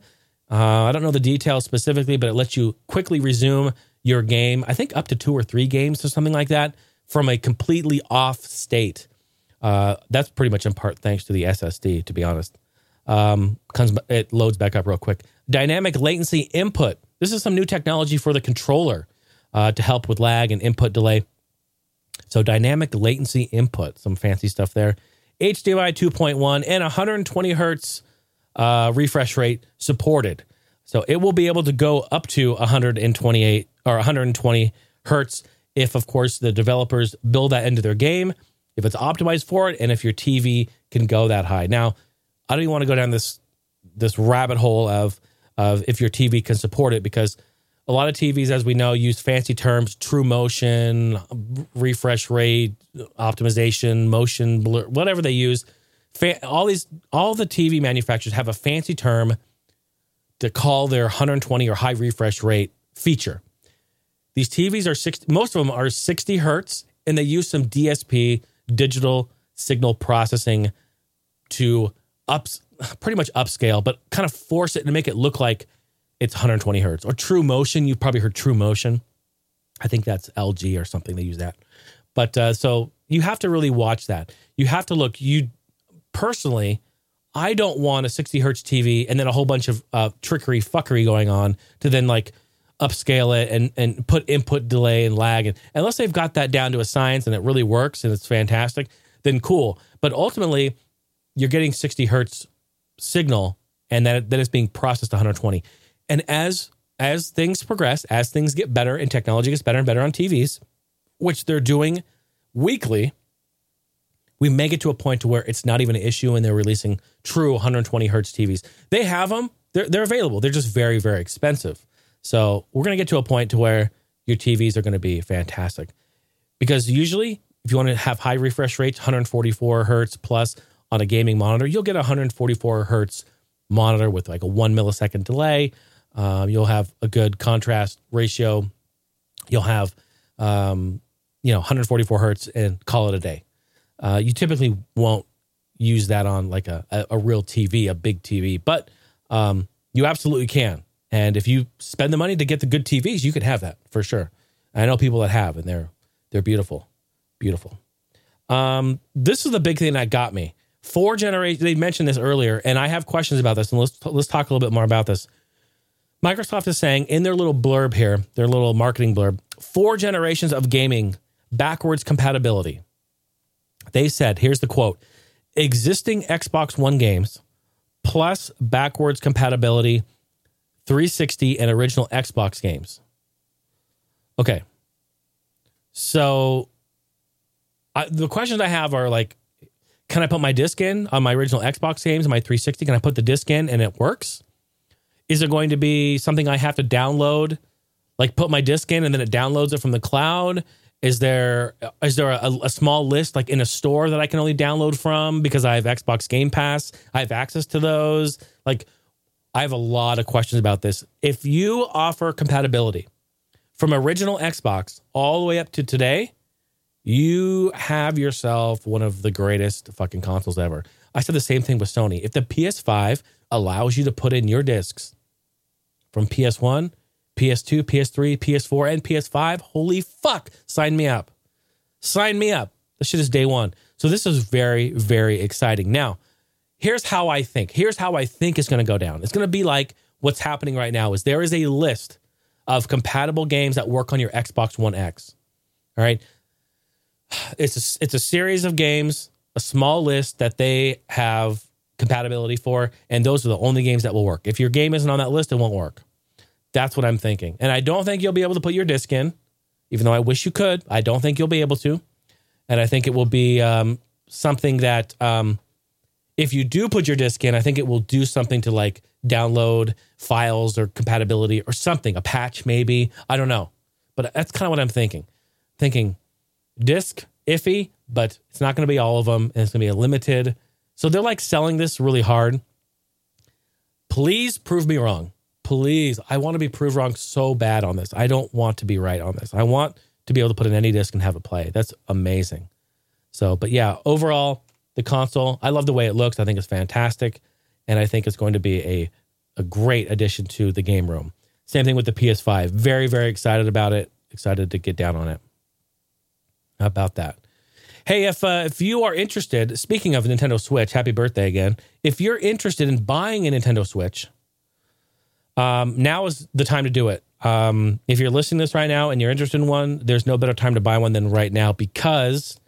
Uh, I don't know the details specifically, but it lets you quickly resume your game. I think up to two or three games or something like that from a completely off state. Uh, that's pretty much in part thanks to the SSD, to be honest. Um, comes it loads back up real quick. Dynamic latency input. This is some new technology for the controller uh, to help with lag and input delay. So dynamic latency input, some fancy stuff there. HDMI 2.1 and 120 hertz uh, refresh rate supported. So it will be able to go up to 128 or 120 hertz if, of course, the developers build that into their game, if it's optimized for it, and if your TV can go that high. Now, I don't even want to go down this this rabbit hole of of if your TV can support it because a lot of TVs, as we know, use fancy terms: true motion, refresh rate, optimization, motion blur, whatever they use. all these, all the TV manufacturers have a fancy term to call their 120 or high refresh rate feature. These TVs are 60, most of them are 60 hertz, and they use some DSP, digital signal processing, to ups, pretty much upscale, but kind of force it and make it look like it's 120 hertz. Or True Motion, you've probably heard True Motion. I think that's LG or something. They use that. But uh, so you have to really watch that. You have to look. You personally, I don't want a 60 hertz TV and then a whole bunch of uh, trickery, fuckery going on to then like upscale it and and put input delay and lag and unless they've got that down to a science and it really works and it's fantastic then cool but ultimately you're getting 60 hertz signal and that that is being processed 120 and as as things progress as things get better and technology gets better and better on TVs which they're doing weekly we may get to a point to where it's not even an issue and they're releasing true 120 hertz TVs they have them they're, they're available. They're just very very expensive. So we're going to get to a point to where your TVs are going to be fantastic. Because usually if you want to have high refresh rates, 144 hertz plus on a gaming monitor, you'll get a 144 hertz monitor with like a one millisecond delay. Um, you'll have a good contrast ratio. You'll have, um, you know, 144 hertz and call it a day. Uh, you typically won't use that on like a, a, a real TV, a big TV, but um, you absolutely can. And if you spend the money to get the good TVs, you could have that for sure. I know people that have, and they're they're beautiful, beautiful. Um, this is the big thing that got me. Four generations. They mentioned this earlier, and I have questions about this. And let's let's talk a little bit more about this. Microsoft is saying in their little blurb here, their little marketing blurb, four generations of gaming backwards compatibility. They said, here's the quote: existing Xbox One games plus backwards compatibility 360 and original Xbox games. Okay. So I, the questions I have are like, can I put my disc in on my original Xbox games, my 360? Can I put the disc in and it works? Is it going to be something I have to download, like put my disc in and then it downloads it from the cloud? Is there is there a, a, small list like in a store that I can only download from because I have Xbox Game Pass? I have access to those. Like, I have a lot of questions about this. If you offer compatibility from original Xbox all the way up to today, you have yourself one of the greatest fucking consoles ever. I said the same thing with Sony. If the PS5 allows you to put in your discs from PS1, PS2, PS3, PS4, and PS5, holy fuck, sign me up. Sign me up. This shit is day one. So this is very, very exciting. Now, here's how I think. Here's how I think it's going to go down. It's going to be like what's happening right now is there is a list of compatible games that work on your Xbox One X. All right. It's a, it's a series of games, a small list that they have compatibility for, and those are the only games that will work. If your game isn't on that list, it won't work. That's what I'm thinking. And I don't think you'll be able to put your disc in, even though I wish you could. I don't think you'll be able to. And I think it will be um, something that um, if you do put your disc in, I think it will do something to like download files or compatibility or something, a patch maybe. I don't know. But that's kind of what I'm thinking. Thinking disc, iffy, but it's not going to be all of them and it's going to be a limited. So they're like selling this really hard. Please prove me wrong. Please. I want to be proved wrong so bad on this. I don't want to be right on this. I want to be able to put in any disc and have it play. That's amazing. So, but yeah, overall, the console, I love the way it looks. I think it's fantastic. And I think it's going to be a, a great addition to the game room. Same thing with the PS5. Very, very excited about it. Excited to get down on it. How about that? Hey, if uh, if you are interested, speaking of Nintendo Switch, happy birthday again. If you're interested in buying a Nintendo Switch, um, now is the time to do it. Um, if you're listening to this right now and you're interested in one, there's no better time to buy one than right now because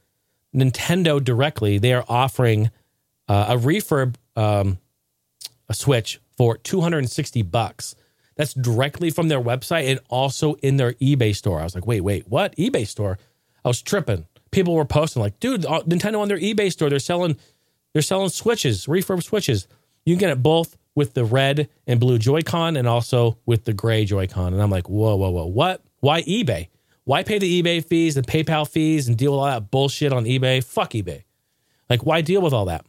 Nintendo directly they are offering uh, a refurb um, a Switch for 260 bucks. That's directly from their website and also in their eBay store. I was like, wait, wait, what eBay store? I was tripping. People were posting like, dude, uh, Nintendo on their eBay store, they're selling, they're selling switches, refurb switches. You can get it both with the red and blue Joy-Con and also with the gray Joy-Con. And I'm like, whoa, whoa, whoa, what? Why eBay? Why pay the eBay fees and PayPal fees and deal with all that bullshit on eBay? Fuck eBay. Like, why deal with all that?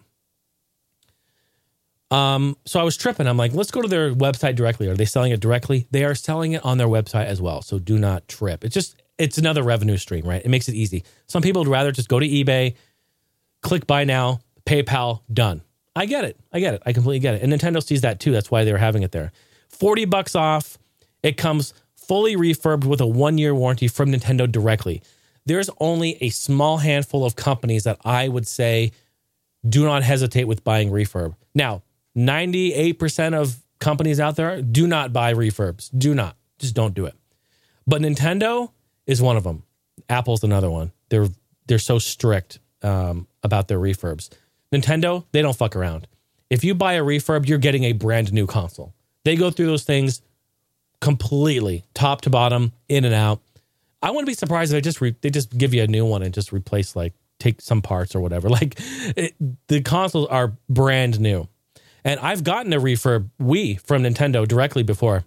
Um, so I was tripping. I'm like, let's go to their website directly. Are they selling it directly? They are selling it on their website as well. So do not trip. It's just it's another revenue stream, right? It makes it easy. Some people would rather just go to eBay, click buy now, PayPal, done. I get it. I get it. I completely get it. And Nintendo sees that too. That's why they're having it there. 40 bucks off. It comes fully refurbed with a one year warranty from Nintendo directly. There's only a small handful of companies that I would say do not hesitate with buying refurb. Now, 98% of companies out there do not buy refurbs. Do not. Just don't do it. But Nintendo is one of them. Apple's another one. They're they're so strict um, about their refurbs. Nintendo, they don't fuck around. If you buy a refurb, you're getting a brand new console. They go through those things completely, top to bottom, in and out. I wouldn't be surprised if they just re- they just give you a new one and just replace like take some parts or whatever. Like it, the consoles are brand new, and I've gotten a refurb Wii from Nintendo directly before,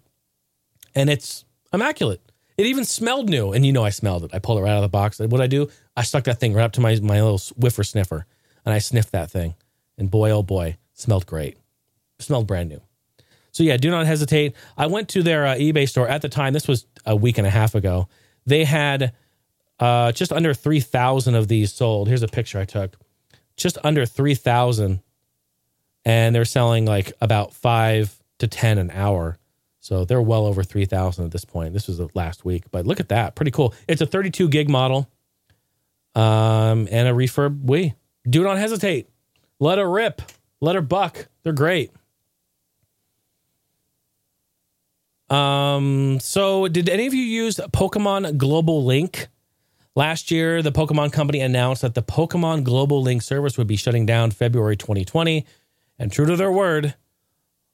and it's immaculate. It even smelled new, and you know I smelled it. I pulled it right out of the box. What I do? I stuck that thing right up to my my little whiffer sniffer, and I sniffed that thing, and boy oh boy, smelled great. smelled brand new. So yeah, do not hesitate. I went to their uh, eBay store at the time. This was a week and a half ago. They had uh, just under three thousand of these sold. Here's a picture I took. Just under three thousand, and they're selling like about five to ten an hour. So they're well over three thousand at this point. This was last week, but look at that, pretty cool. It's a 32 gig model, um, and a refurb Wii. Do not hesitate. Let her rip. Let her buck. They're great. Um, so did any of you use Pokemon Global Link? Last year, the Pokemon Company announced that the Pokemon Global Link service would be shutting down February 2020. And true to their word,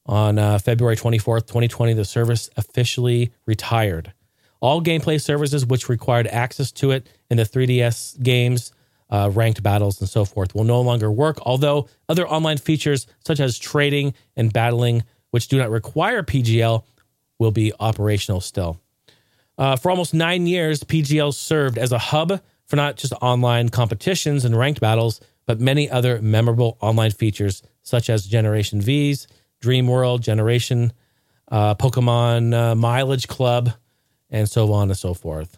on uh, February 24th, 2020, the service officially retired. All gameplay services which required access to it in the 3DS games, uh, ranked battles, and so forth will no longer work, although other online features such as trading and battling, which do not require PGL, will be operational still. Uh, for almost nine years, PGL served as a hub for not just online competitions and ranked battles, but many other memorable online features such as Generation V's, Dream World, Generation, uh, Pokemon uh, Mileage Club, and so on and so forth.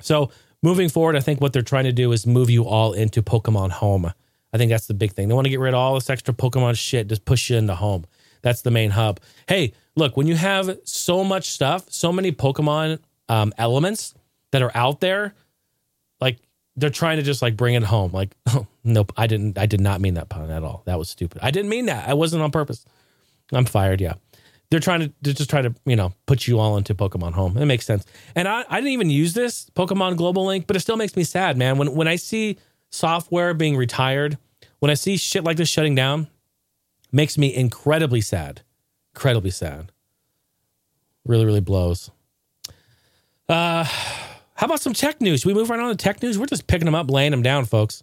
So, moving forward, I think what they're trying to do is move you all into Pokemon Home. I think that's the big thing. They want to get rid of all this extra Pokemon shit, just push you into home. That's the main hub. Hey, look, when you have so much stuff, so many Pokemon um, elements that are out there, like they're trying to just like bring it home. Like, oh, nope, I didn't. I did not mean that pun at all. That was stupid. I didn't mean that. I wasn't on purpose. I'm fired. Yeah, they're trying to they're just trying to you know put you all into Pokemon Home. It makes sense. And I, I didn't even use this Pokemon Global Link, but it still makes me sad, man. When when I see software being retired, when I see shit like this shutting down, makes me incredibly sad. Incredibly sad. Really, really blows. Uh, how about some tech news? Should we move right on to tech news? We're just picking them up, laying them down, folks.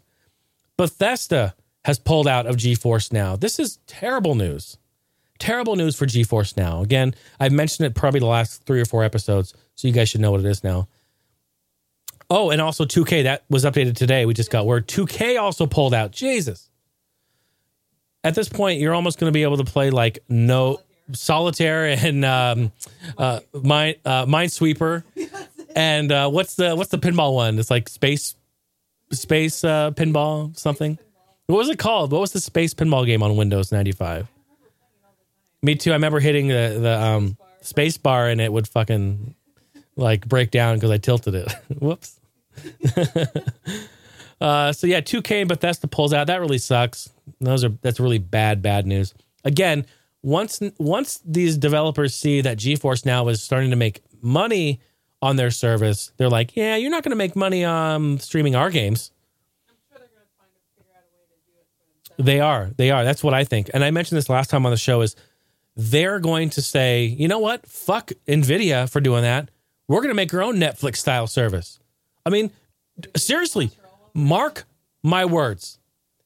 Bethesda has pulled out of GeForce Now. This is terrible news. Terrible news for GeForce Now. Again, I've mentioned it probably the last three or four episodes, so you guys should know what it is now. Oh, and also 2K, that was updated today. We just got word 2K also pulled out. Jesus. At this point, you're almost going to be able to play like no solitaire and um, uh, mine, uh, Minesweeper. And uh, what's the what's the pinball one? It's like space space uh, pinball something. What was it called? What was the space pinball game on Windows 95? Me too. I remember hitting the the um, space bar and it would fucking like break down because I tilted it. Whoops. uh, so yeah, 2K and Bethesda pulls out. That really sucks. Those are that's really bad bad news. Again, once once these developers see that GeForce Now is starting to make money on their service, they're like, yeah, you're not going to make money on streaming our games. They are. They are. That's what I think. And I mentioned this last time on the show is they're going to say, you know what? Fuck Nvidia for doing that. We're going to make our own Netflix style service. I mean, seriously, mark my words.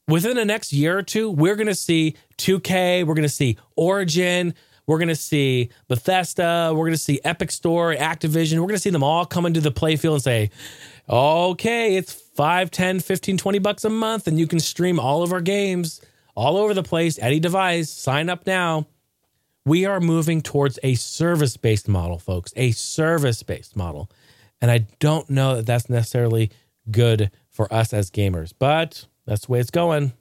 Within the next year or two, we're going to see 2K, we're going to see Origin, we're going to see Bethesda, we're going to see Epic Store, Activision. We're going to see them all come into the playfield and say, okay, it's 5, 10, 15, 20 bucks a month, and you can stream all of our games all over the place, any device. Sign up now. We are moving towards a service based model, folks, a service based model. And I don't know that that's necessarily good for us as gamers, but that's the way it's going.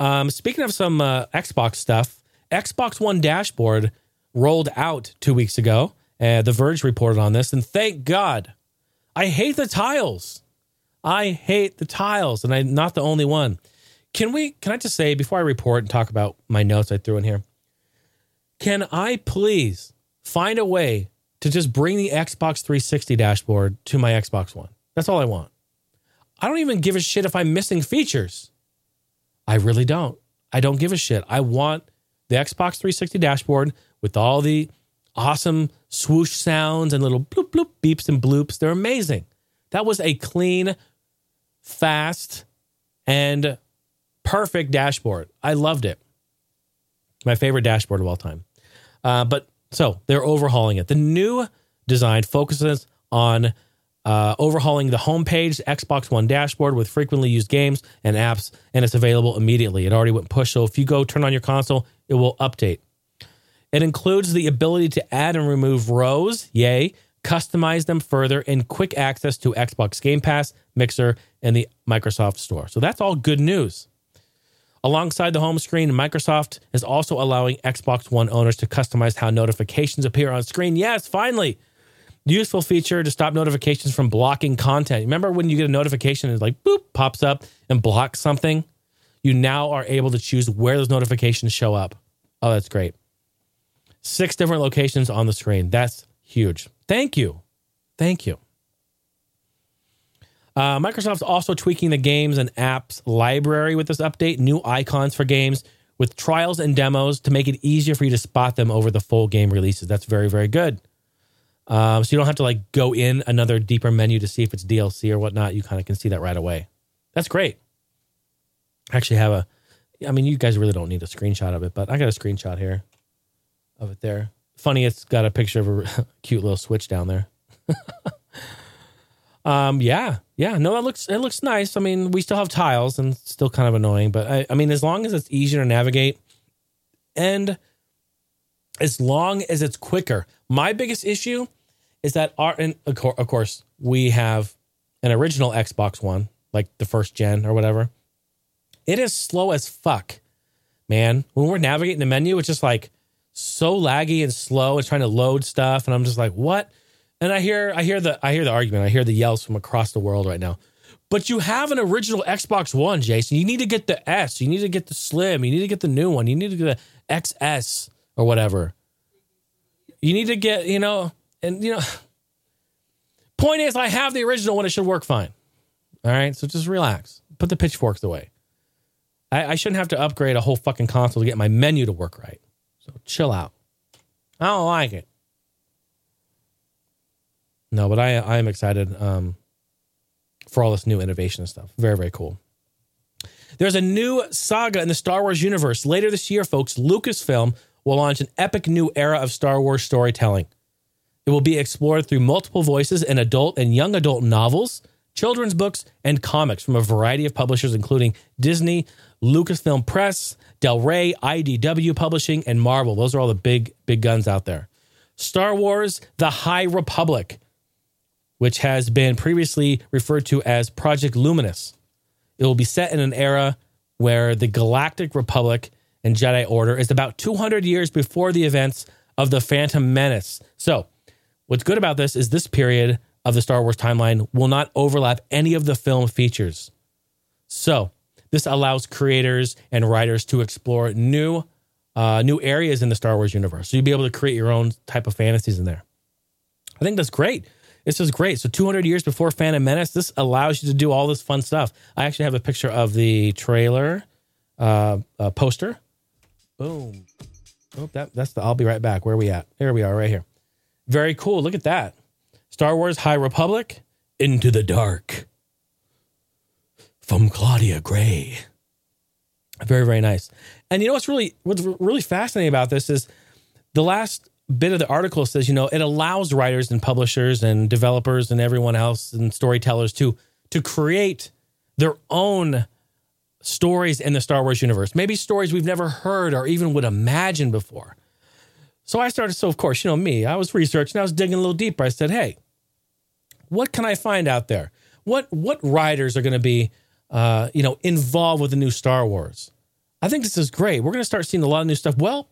Um, speaking of some uh, Xbox stuff, Xbox One dashboard rolled out two weeks ago. Uh, the Verge reported on this, and thank God. I hate the tiles. I hate the tiles, and I'm not the only one. Can we? Can I just say before I report and talk about my notes I threw in here? Can I please find a way to just bring the Xbox 360 dashboard to my Xbox One? That's all I want. I don't even give a shit if I'm missing features. I really don't. I don't give a shit. I want the Xbox 360 dashboard with all the awesome swoosh sounds and little bloop bloop beeps and bloops. They're amazing. That was a clean, fast, and perfect dashboard. I loved it. My favorite dashboard of all time. Uh, but so they're overhauling it. The new design focuses on uh, overhauling the homepage, Xbox One dashboard with frequently used games and apps, and it's available immediately. It already went push, so if you go turn on your console, it will update. It includes the ability to add and remove rows, yay, customize them further, and quick access to Xbox Game Pass, Mixer, and the Microsoft Store. So that's all good news. Alongside the home screen, Microsoft is also allowing Xbox One owners to customize how notifications appear on screen. Yes, finally. Useful feature to stop notifications from blocking content. Remember when you get a notification it's like boop pops up and blocks something? You now are able to choose where those notifications show up. Oh, that's great. Six different locations on the screen. That's huge. Thank you. Thank you. Uh, Microsoft's also tweaking the games and apps library with this update, new icons for games with trials and demos to make it easier for you to spot them over the full game releases. That's very, very good. Um, so you don't have to like go in another deeper menu to see if it's DLC or whatnot. You kind of can see that right away. That's great. I actually have a, I mean, you guys really don't need a screenshot of it, but I got a screenshot here of it there. Funny, it's got a picture of a cute little switch down there. Um, yeah, yeah. No, it looks it looks nice. I mean, we still have tiles and still kind of annoying, but I, I mean, as long as it's easier to navigate, and as long as it's quicker. My biggest issue is that our and of of course we have an original Xbox One, like the first gen or whatever. It is slow as fuck, man. When we're navigating the menu, it's just like so laggy and slow. It's trying to load stuff, and I'm just like, what? And I hear I hear the I hear the argument. I hear the yells from across the world right now. But you have an original Xbox One, Jason. You need to get the S. You need to get the Slim. You need to get the new one. You need to get the XS or whatever. You need to get, you know, and you know. Point is, I have the original one. It should work fine. All right, so just relax. Put the pitchforks away. I, I shouldn't have to upgrade a whole fucking console to get my menu to work right. So chill out. I don't like it. No, but I I am excited um, for all this new innovation and stuff. Very very cool. There's a new saga in the Star Wars universe. Later this year, folks, Lucasfilm will launch an epic new era of Star Wars storytelling. It will be explored through multiple voices in adult and young adult novels, children's books, and comics from a variety of publishers, including Disney, Lucasfilm Press, Del Rey, IDW Publishing, and Marvel. Those are all the big, big guns out there. Star Wars The High Republic, which has been previously referred to as Project Luminous. It will be set in an era where the Galactic Republic and Jedi Order is about 200 years before the events of the Phantom Menace. So, what's good about this is this period of the Star Wars timeline will not overlap any of the film features. So, this allows creators and writers to explore new uh, new areas in the Star Wars universe. So you'll be able to create your own type of fantasies in there. I think that's great. This is great. So 200 years before Phantom Menace, this allows you to do all this fun stuff. I actually have a picture of the trailer uh, uh, poster. Boom. Oh, that, that's the. I'll be right back. Where are we at? There we are, right here. Very cool. Look at that. Star Wars High Republic Into the Dark from Claudia Gray. Very, very nice. And you know what's really what's really fascinating about this is the last bit of the article says, you know, it allows writers and publishers and developers and everyone else and storytellers to to create their own stories in the Star Wars universe. Maybe stories we've never heard or even would imagine before. So I started, so of course, you know me, I was researching, I was digging a little deeper. I said, hey, what can I find out there? What what writers are going to be uh, you know, involved with the new Star Wars. I think this is great. We're going to start seeing a lot of new stuff. Well,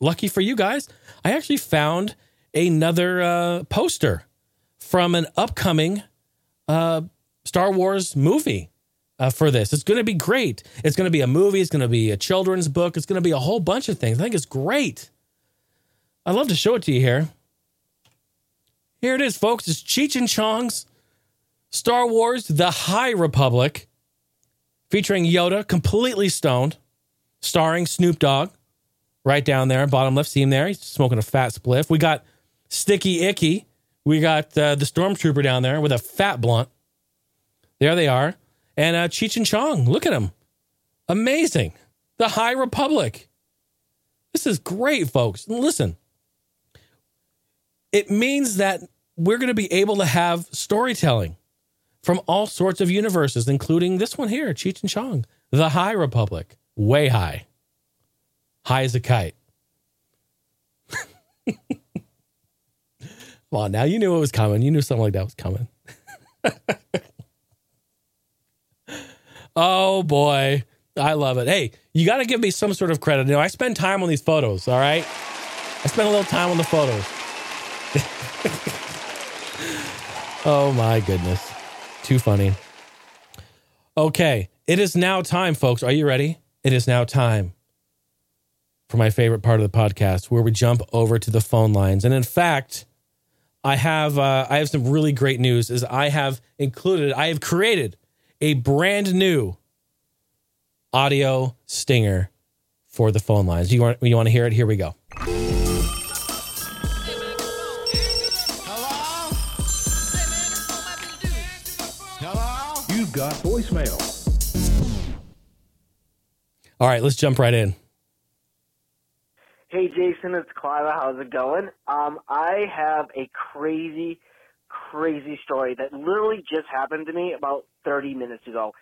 lucky for you guys, I actually found another uh, poster from an upcoming uh, Star Wars movie uh, for this. It's going to be great. It's going to be a movie. It's going to be a children's book. It's going to be a whole bunch of things. I think it's great. I'd love to show it to you here. Here it is, folks. It's Cheech and Chong's Star Wars The High Republic featuring Yoda completely stoned, starring Snoop Dogg right down there, bottom left. See him there? He's smoking a fat spliff. We got Sticky Icky. We got uh, the Stormtrooper down there with a fat blunt. There they are. And uh, Cheech and Chong. Look at him. Amazing. The High Republic. This is great, folks. Listen, it means that we're going to be able to have storytelling from all sorts of universes, including this one here, Cheech and Chong, the High Republic, way high, high as a kite. Come on, now you knew it was coming. You knew something like that was coming. oh boy, I love it. Hey, you got to give me some sort of credit. You know, I spend time on these photos. All right, I spend a little time on the photos. oh my goodness. Too funny. Okay, it is now time, folks. Are you ready? It is now time for my favorite part of the podcast, where we jump over to the phone lines. And in fact, I have uh, I have some really great news. Is I have included, I have created a brand new audio stinger for the phone lines. You want you want to hear it? Here we go. You've got voicemail. All right, let's jump right in. Hey Jason, it's Clive. How's it going? Um, I have a crazy, crazy story that literally just happened to me about 30 minutes ago,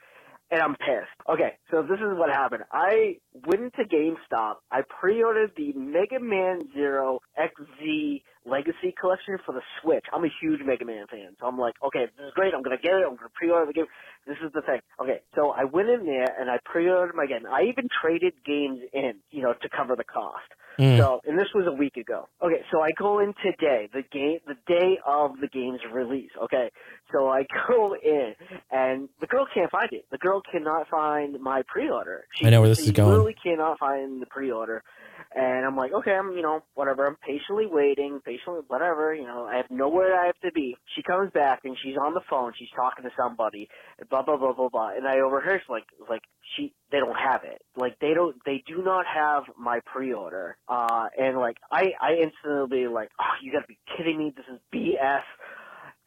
and I'm pissed. Okay, so this is what happened. I went to GameStop. I pre-ordered the Mega Man Zero XZ Legacy Collection for the Switch. I'm a huge Mega Man fan, so I'm like, okay, this is great. I'm gonna get it. I'm gonna pre-order the game. This is the thing. Okay, so I went in there and I pre-ordered my game. I even traded games in, you know, to cover the cost. Mm. So, and this was a week ago. Okay, so I go in today, the game, the day of the game's release. Okay, so I go in, and the girl can't find it. The girl cannot find my pre-order. She, I know where this she is going. Literally cannot find the pre-order. And I'm like, okay, I'm, you know, whatever. I'm patiently waiting, patiently, whatever. You know, I have nowhere I have to be. She comes back and she's on the phone. She's talking to somebody. Blah blah blah blah blah. And I overheard like, like she, they don't have it. Like they don't, they do not have my pre-order. Uh, and like I, I instantly be like, oh, you gotta be kidding me. This is BS.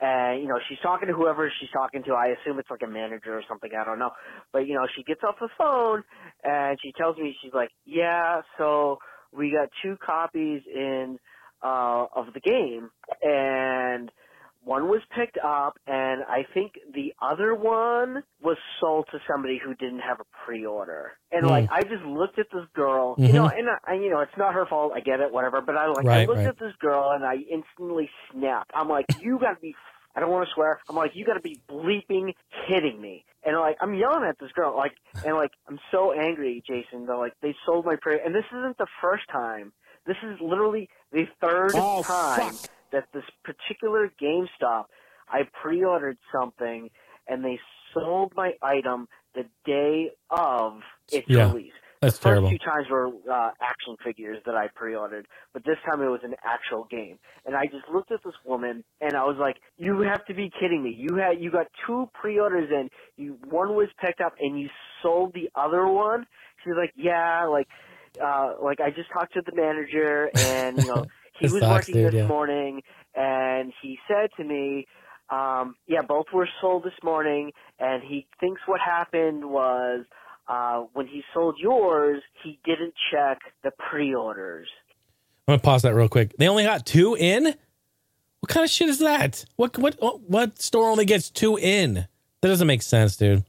And, you know, she's talking to whoever she's talking to. I assume it's like a manager or something. I don't know. But, you know, she gets off the phone and she tells me, she's like, yeah, so we got two copies in, uh, of the game and one was picked up and I think the other one was sold to somebody who didn't have a pre-order. And like, hmm. I just looked at this girl, you mm-hmm. know, and I, you know, it's not her fault. I get it, whatever. But I like, I looked right. at this girl and I instantly snapped. I'm like, you gotta be, I don't want to swear. I'm like, you gotta be bleeping kidding me. And like, I'm yelling at this girl, like, and like, I'm so angry, Jason, that like, they sold my pre, and this isn't the first time. This is literally the third Oh, time fuck. That this particular GameStop, I pre-ordered something and they sold my item the day of its Yeah, release. That's the first terrible. two times were uh, action figures that I pre-ordered, but this time it was an actual game. And I just looked at this woman and I was like, "You have to be kidding me! You had you got two pre-orders in. You one was picked up and you sold the other one." She's like, "Yeah, like, uh, like I just talked to the manager and you know he was working dude, this yeah. morning and he said to me." Um, yeah, both were sold this morning, and he thinks what happened was uh, when he sold yours, he didn't check the pre-orders. I'm gonna pause that real quick. They only got two in. What kind of shit is that? What what what store only gets two in? That doesn't make sense, dude.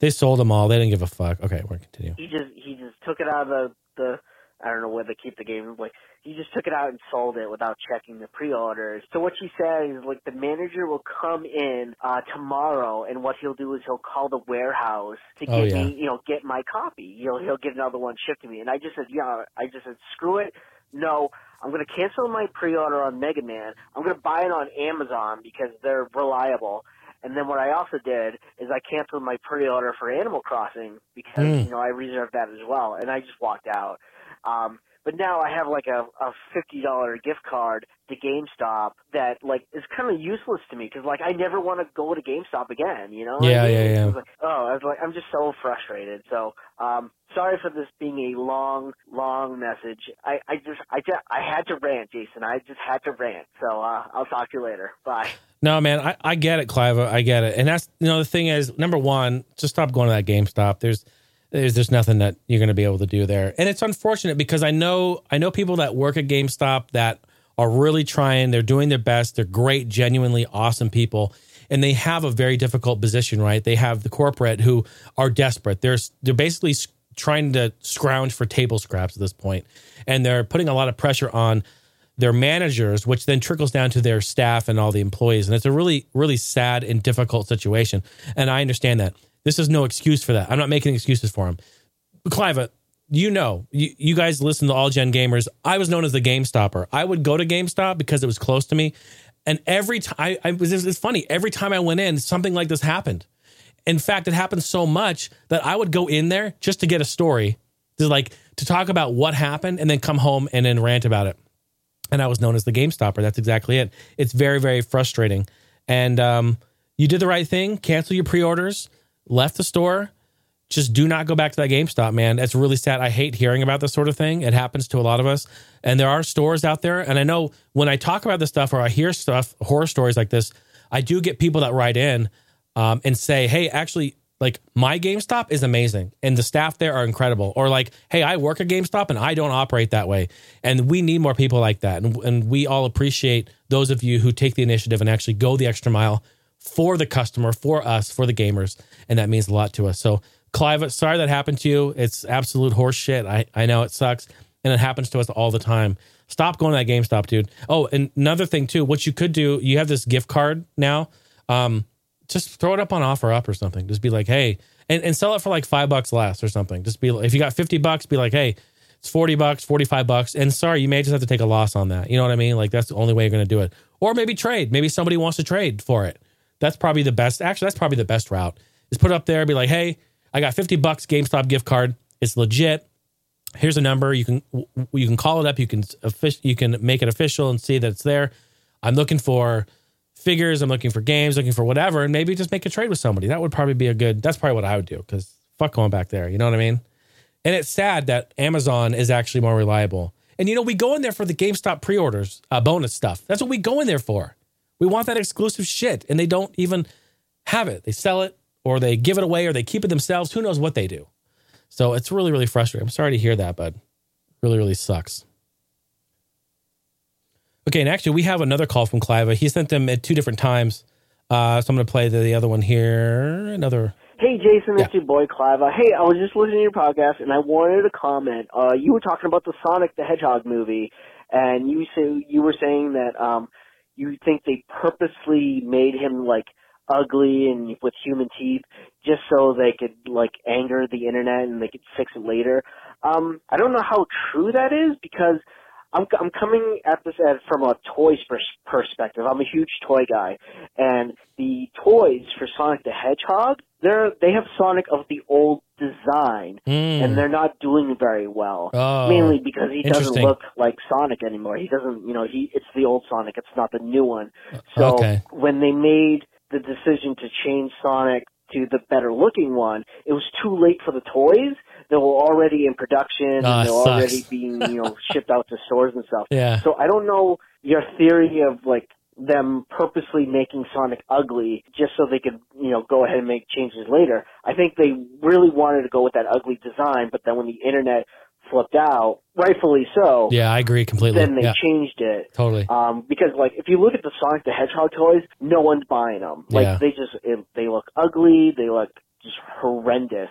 They sold them all. They didn't give a fuck. Okay, we're gonna continue. He just he just took it out of the the I don't know where they keep the game. Like he just took it out and sold it without checking the pre-orders. So what she said is like the manager will come in uh tomorrow, and what he'll do is he'll call the warehouse to Oh, get yeah. me, you know, get my copy. He'll he'll get another one shipped to me. And I just said, yeah, I just said, screw it. No, I'm going to cancel my pre-order on Mega Man. I'm going to buy it on Amazon because they're reliable. And then what I also did is I canceled my pre-order for Animal Crossing because Mm. you know I reserved that as well, and I just walked out. Um, but now I have like a, a fifty dollar gift card to GameStop that like is kind of useless to me because like I never want to go to GameStop again. You know? I Yeah, mean? yeah, yeah. Like, oh, I was like, I'm just so frustrated. So, um, sorry for this being a long, long message. I, I just, I just, I had to rant, Jason. I just had to rant. So, uh, I'll talk to you later. Bye. No, man, I, I get it, Clive. I get it. And that's you know the thing is, number one, just stop going to that GameStop. There's there's there's nothing that you're gonna be able to do there. And it's unfortunate because I know I know people that work at GameStop that are really trying, they're doing their best, they're great, genuinely awesome people. And they have a very difficult position, right? They have the corporate who are desperate. They're they're basically trying to scrounge for table scraps at this point, and they're putting a lot of pressure on their managers, which then trickles down to their staff and all the employees. And it's a really, really sad and difficult situation. And I understand that. This is no excuse for that. I'm not making excuses for him. Clive, you know, you, you guys listen to All Gen Gamers. I was known as the Game Stopper. I would go to GameStop because it was close to me. And every time, I, I was, it's funny, every time I went in, something like this happened. In fact, it happened so much that I would go in there just to get a story, to like to talk about what happened, and then come home and then rant about it and I was known as the Game Stopper. That's exactly it. It's very, very frustrating. And um, you did the right thing. Cancel your pre-orders. Left the store. Just do not go back to that GameStop, man. That's really sad. I hate hearing about this sort of thing. It happens to a lot of us. And there are stores out there. And I know when I talk about this stuff or I hear stuff, horror stories like this, I do get people that write in um, and say, hey, actually, like my GameStop is amazing and the staff there are incredible. Or like, hey, I work at GameStop and I don't operate that way. And we need more people like that. And, and we all appreciate those of you who take the initiative and actually go the extra mile for the customer, for us, for the gamers. And that means a lot to us. So, Clive, sorry that happened to you. It's absolute horse shit. I, I know it sucks. and it happens to us all the time. Stop going to that GameStop, dude. Oh, and another thing too, what you could do, you have this gift card now. Um, just throw it up on OfferUp or something. Just be like, hey, and, and sell it for like five bucks less or something. Just be if you got 50 bucks, be like, hey, it's 40 bucks, 45 bucks. And sorry, you may just have to take a loss on that. You know what I mean? Like that's the only way you're going to do it. Or maybe trade. Maybe somebody wants to trade for it. That's probably the best. Actually, that's probably the best route. Is put it up there, be like, hey, I got 50 bucks GameStop gift card. It's legit. Here's a number. You can you can call it up. You can you can make it official and see that it's there. I'm looking for figures. I'm looking for games. Looking for whatever, and maybe just make a trade with somebody. That would probably be a good. That's probably what I would do because fuck going back there. You know what I mean? And it's sad that Amazon is actually more reliable. And you know, we go in there for the GameStop pre-orders, uh, bonus stuff. That's what we go in there for. We want that exclusive shit, and they don't even have it. They sell it, or they give it away, or they keep it themselves. Who knows what they do? So it's really, really frustrating. I'm sorry to hear that, but really, really sucks. Okay, and actually, we have another call from Clive. He sent them at two different times. Uh, so I'm going to play the, the other one here. Another. Hey, Jason, it's your boy Clive. Hey, I was just listening to your podcast, and I wanted to comment. Uh, you were talking about the Sonic the Hedgehog movie, and you say you were saying that um, you think they purposely made him like ugly and with human teeth just so they could like anger the internet and they could fix it later. Um, I don't know how true that is because I'm I'm coming at this at from a toys pers- perspective. I'm a huge toy guy, and the toys for Sonic the Hedgehog, they're they have Sonic of the old design, and they're not doing very well. Oh, mainly because he doesn't look like Sonic anymore. He doesn't, you know, he it's the old Sonic. It's not the new one. So Okay. when they made the decision to change Sonic to the better looking one, it was too late for the toys. They were already in production Ah, and they're sucks. already being, you know, shipped out to stores and stuff. Yeah. So I don't know your theory of like them purposely making Sonic ugly just so they could, you know, go ahead and make changes later. I think they really wanted to go with that ugly design, but then when the internet flipped out, rightfully so, Yeah, I agree completely. then they yeah, changed it. totally. Um, because like if you look at the Sonic the Hedgehog toys, no one's buying them. Like Yeah. they just it, they look ugly. They look just horrendous.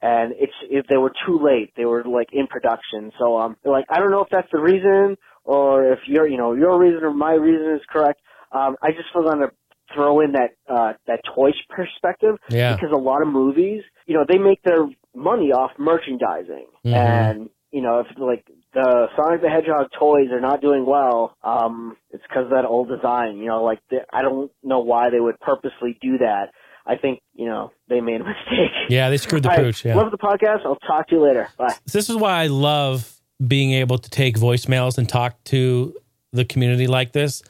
And it's if they were too late, they were like in production. So um, like I don't know if that's the reason or if your you know your reason or my reason is correct. Um, I just was going to throw in that uh, that toys perspective Yeah. because a lot of movies, you know, they make their money off merchandising, Mhm. and you know, if like the Sonic the Hedgehog toys are not doing well, um, it's because of that old design. You know, like the, I don't know why they would purposely do that. I think you know they made a mistake. Yeah, they screwed the right, pooch. Yeah. Love the podcast. I'll talk to you later. Bye. this is why I love being able to take voicemails and talk to the community like this.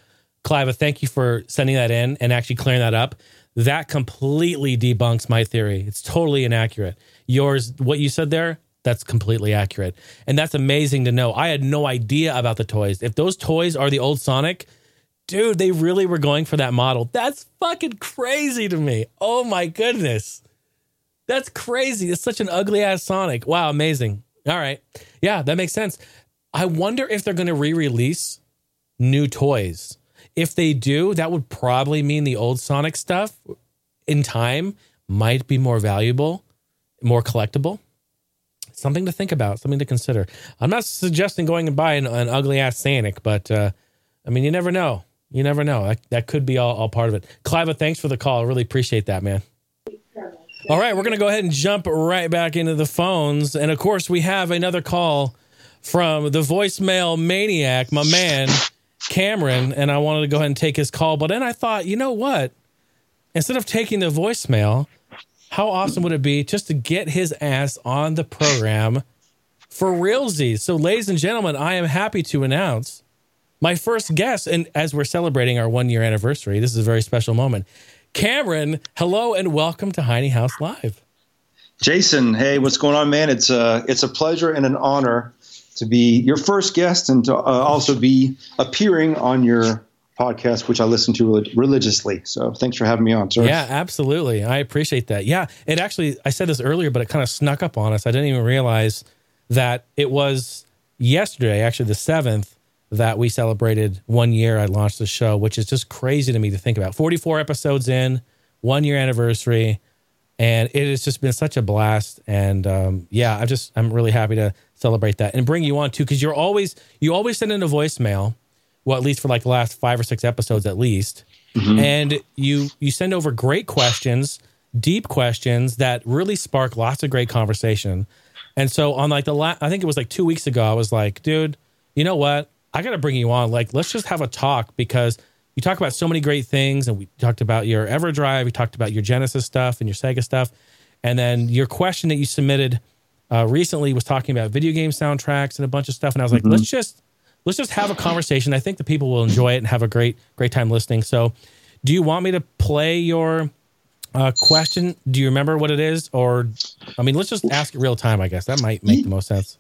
Clive, thank you for sending that in and actually clearing that up. That completely debunks my theory. It's totally inaccurate. Yours, what you said there, that's completely accurate. And that's amazing to know. I had no idea about the toys. If those toys are the old Sonic, dude, they really were going for that model. That's fucking crazy to me. Oh my goodness. That's crazy. It's such an ugly ass Sonic. Wow, amazing. All right. Yeah, that makes sense. I wonder if they're going to re release new toys. If they do, that would probably mean the old Sonic stuff in time might be more valuable, more collectible. Something to think about, something to consider. I'm not suggesting going and buying an ugly ass Sanic, but uh, I mean, you never know. You never know. That, that could be all, all part of it. Cliva, thanks for the call. I really appreciate that, man. All right, we're going to go ahead and jump right back into the phones. And of course, we have another call from the voicemail maniac, my man, Cameron. And I wanted to go ahead and take his call. But then I thought, you know what? Instead of taking the voicemail, how awesome would it be just to get his ass on the program for realsies? So, ladies and gentlemen, I am happy to announce my first guest. And as we're celebrating our one year anniversary, this is a very special moment. Cameron, hello and welcome to Heine House Live. Jason, hey, what's going on, man? It's a it's a pleasure and an honor to be your first guest and to uh, also be appearing on your podcast, which I listen to relig- religiously. So thanks for having me on, sir. Yeah, absolutely. I appreciate that. Yeah, it actually, I said this earlier, but it kind of snuck up on us. I didn't even realize that it was yesterday, actually the 7th, that we celebrated one year I launched the show, which is just crazy to me to think about. 44 episodes in, one year anniversary. and it has just been such a blast. And um, yeah, I'm just I'm really happy to celebrate that and bring you on too because you're always you always send in a voicemail, well at least for like the last five or six episodes at least, and you you send over great questions, deep questions that really spark lots of great conversation. And so on like the last, I think it was like two weeks ago, I was like, dude, you know what? I got to bring you on. Like, let's just have a talk because you talk about so many great things. And we talked about your EverDrive, we talked about your Genesis stuff and your Sega stuff. And then your question that you submitted uh, recently was talking about video game soundtracks and a bunch of stuff. And I was like, let's just, let's just have a conversation. I think the people will enjoy it and have a great, great time listening. So do you want me to play your uh, question? Do you remember what it is? Or, I mean, let's just ask it real time, I guess. That might make the most sense.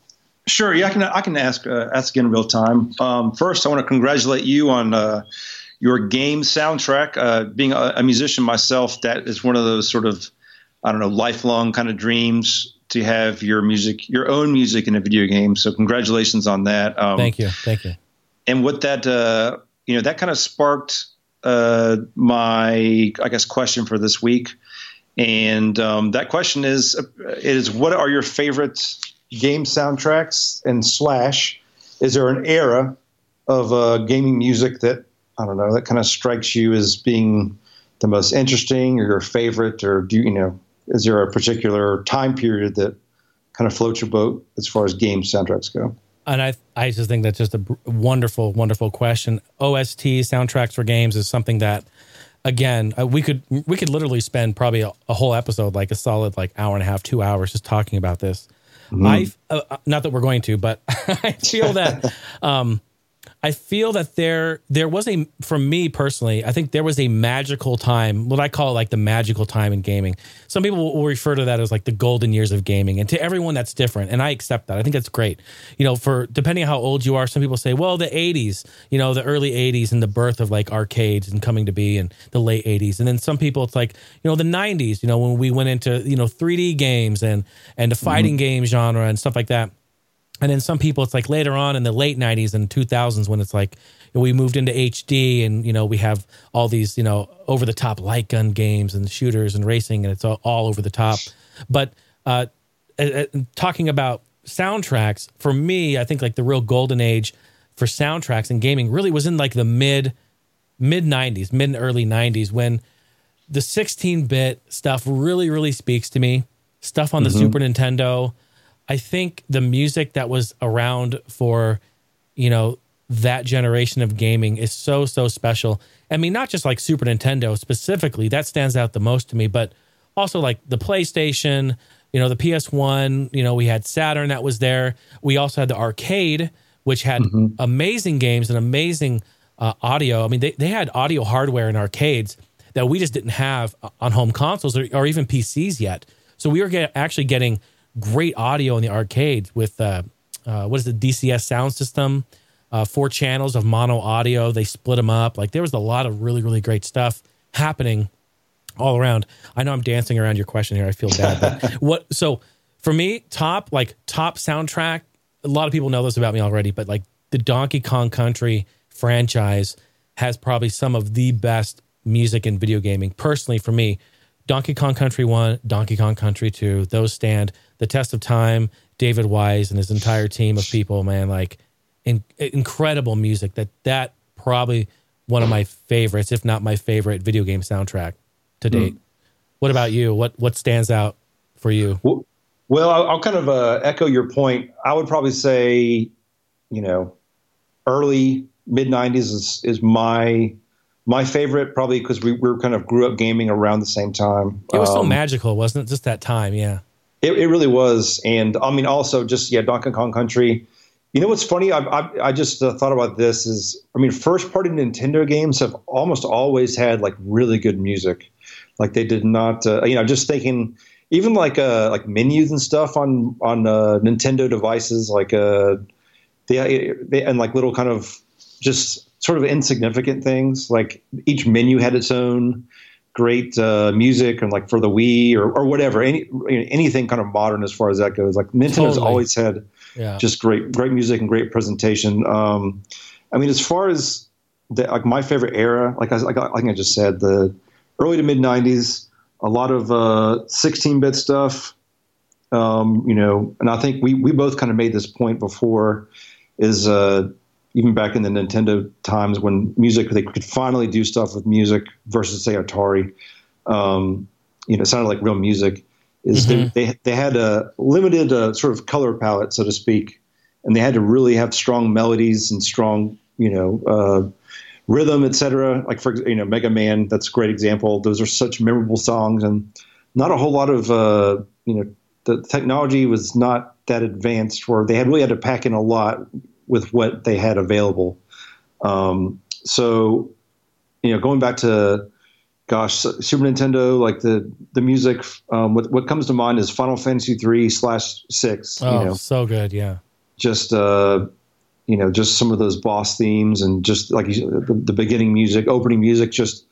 Sure. Yeah, I can. I can ask uh, ask again in real time. Um, first, I want to congratulate you on uh, your game soundtrack. Uh, being a, a musician myself, that is one of those sort of I don't know lifelong kind of dreams to have your music, your own music in a video game. So, congratulations on that. Um, Thank you. Thank you. and what that uh, you know that kind of sparked uh, my I guess question for this week, and um, that question is is what are your favorite game soundtracks and slash is there an era of uh, gaming music that I don't know that kind of strikes you as being the most interesting or your favorite or do you, you know is there a particular time period that kind of floats your boat as far as game soundtracks go? And I, I just think that's just a wonderful, wonderful question. OST soundtracks for games is something that, again, uh, we could we could literally spend probably a, a whole episode, like a solid like hour and a half, two hours, just talking about this. I uh, uh, not that we're going to, but I feel that um, I feel that there there was a for me personally, I think there was a magical time, what I call like the magical time in gaming. Some people will refer to that as like the golden years of gaming, and to everyone that's different, and I accept that. I think that's great. You know, for depending on how old you are, some people say, well, the '80s, you know, the early '80s and the birth of like arcades and coming to be, and the late '80s, and then some people it's like you know the '90s, you know, when we went into you know 3D games and and the fighting mm-hmm. game genre and stuff like that. And then some people, it's like later on in the late '90s and 2000s when it's like we moved into HD and you know we have all these you know over the top light gun games and shooters and racing and it's all, all over the top. But uh, uh, talking about soundtracks for me, I think like the real golden age for soundtracks and gaming really was in like the mid mid '90s, mid and early '90s when the 16-bit stuff really really speaks to me. Stuff on the Super Nintendo. I think the music that was around for, you know, that generation of gaming is so so special. I mean, not just like Super Nintendo specifically, that stands out the most to me, but also like the PlayStation, you know, the PS1, you know, we had Saturn that was there. We also had the arcade which had amazing games and amazing uh, audio. I mean, they, they had audio hardware in arcades that we just didn't have on home consoles or, or even PCs yet. So we were get, actually getting great audio in the arcades with uh, uh, what is the DCS sound system, uh, four channels of mono audio. They split them up. Like there was a lot of really really great stuff happening all around. I know I'm dancing around your question here. I feel bad. But what? So for me, top like top soundtrack. A lot of people know this about me already, but like the Donkey Kong Country franchise has probably some of the best music in video gaming. Personally, for me, Donkey Kong Country 1, Donkey Kong Country 2, those stand the test of time. David Wise and his entire team of people, man, like in, incredible music. That that probably one of my favorites, if not my favorite video game soundtrack to date. What about you? What what stands out for you? Well, well I'll, I'll kind of uh, echo your point. I would probably say, you know, early mid '90s is is my my favorite, probably because we, we kind of grew up gaming around the same time. It was so Um, magical, wasn't it? Just that time, yeah. It, it really was, and I mean, also just yeah, Donkey Kong Country. You know what's funny? I I, I just uh, thought about this. Is I mean, first party Nintendo games have almost always had like really good music. Like they did not, uh, you know, just thinking even like uh like menus and stuff on on uh, Nintendo devices, like uh they, they and like little kind of just sort of insignificant things. Like each menu had its own great uh, music, and like for the Wii or, or whatever, any you know, anything kind of modern as far as that goes. Like Nintendo's Totally. always had Yeah. just great great music and great presentation. Um, I mean, as far as the, like my favorite era, like I, like, I think I just said, the early to mid '90s, a lot of uh, 16-bit stuff. Um, you know, and I think we we both kind of made this point before, is uh, even back in the Nintendo times when music they could finally do stuff with music versus say Atari. Um, you know, it sounded like real music. Is Mhm. they, they they had a limited uh, sort of color palette, so to speak, and they had to really have strong melodies and strong you know uh, rhythm, etc. Like for you know Mega Man, that's a great example. Those are such memorable songs, and not a whole lot of uh, you know the technology was not that advanced where they had really had to pack in a lot with what they had available. Um, so, you know, going back to, gosh, Super Nintendo, like the the music, um, what what comes to mind is Final Fantasy three slash six. Oh, You know, so good. Yeah. just uh, you know, just some of those boss themes and just like the, the beginning music, opening music, just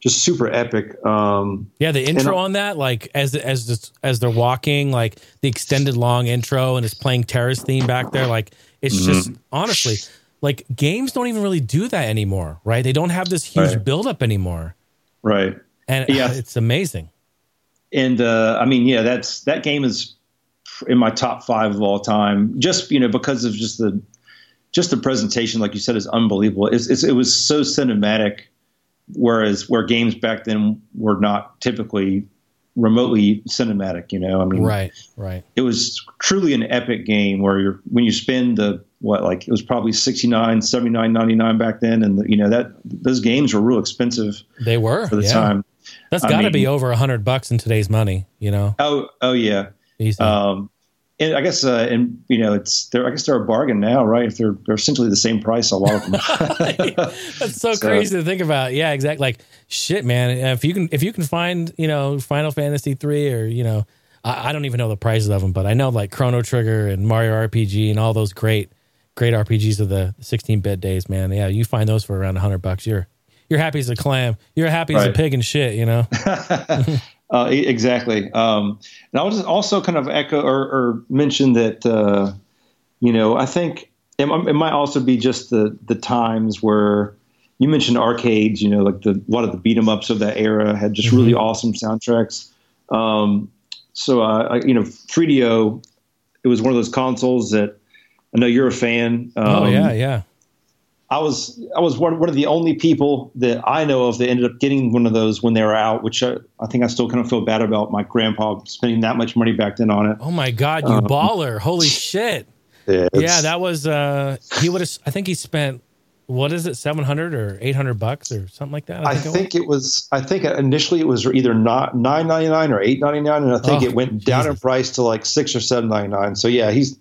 just super epic. Um, Yeah, the intro on that, like as as as they're walking, like the extended long intro, and it's playing Terra's theme back there. Like it's Mm-hmm. just honestly, like games don't even really do that anymore, right? They don't have this huge Right. buildup anymore, right. and Yeah. it's amazing. and uh, I mean, yeah, that's that game is in my top five of all time. Just you know because of just the just the presentation, like you said, is unbelievable. It's, it's, it was so cinematic, whereas where games back then were not typically remotely cinematic. You know, I mean, Right, right. it was truly an epic game where you're when you spend the what like it was probably 69 79 99 back then and the, you know that those games were real expensive They were for the yeah. time That's got to be over a hundred bucks in today's money. You know, oh oh yeah. Um, and I guess, uh, and you know, it's they're I guess they're a bargain now, right? If they're they're essentially the same price, a lot of them. That's so, So- crazy to think about. Yeah, exactly. Like shit, man. If you can, if you can find, you know, Final Fantasy three, or you know, I, I don't even know the prices of them, but I know like Chrono Trigger and Mario RPG and all those great, great RPGs of the sixteen bit days, man. Yeah, you find those for around hundred bucks. You're you're happy as a clam. You're happy as a pig and shit. You know. uh, exactly. Um, and I'll just also kind of echo or, or mention that uh, you know I think it, it might also be just the the times where you mentioned arcades. You know, like the a lot of the beat 'em ups of that era had just really awesome soundtracks. Um, so uh, I, you know, 3DO, it was one of those consoles that I know you're a fan. Um, oh yeah, yeah. I was I was one, one of the only people that I know of that ended up getting one of those when they were out, which I, I think I still kind of feel bad about my grandpa spending that much money back then on it. Oh my god, you baller! Holy shit! Yeah, Yeah, that was. uh He would have. I think he spent. What is it, seven hundred or eight hundred bucks or something like that? I it was. think it was. I think initially it was either not nine ninety nine or eight ninety nine, and I think Oh, it went down in price to like six or seven ninety nine. So yeah, he's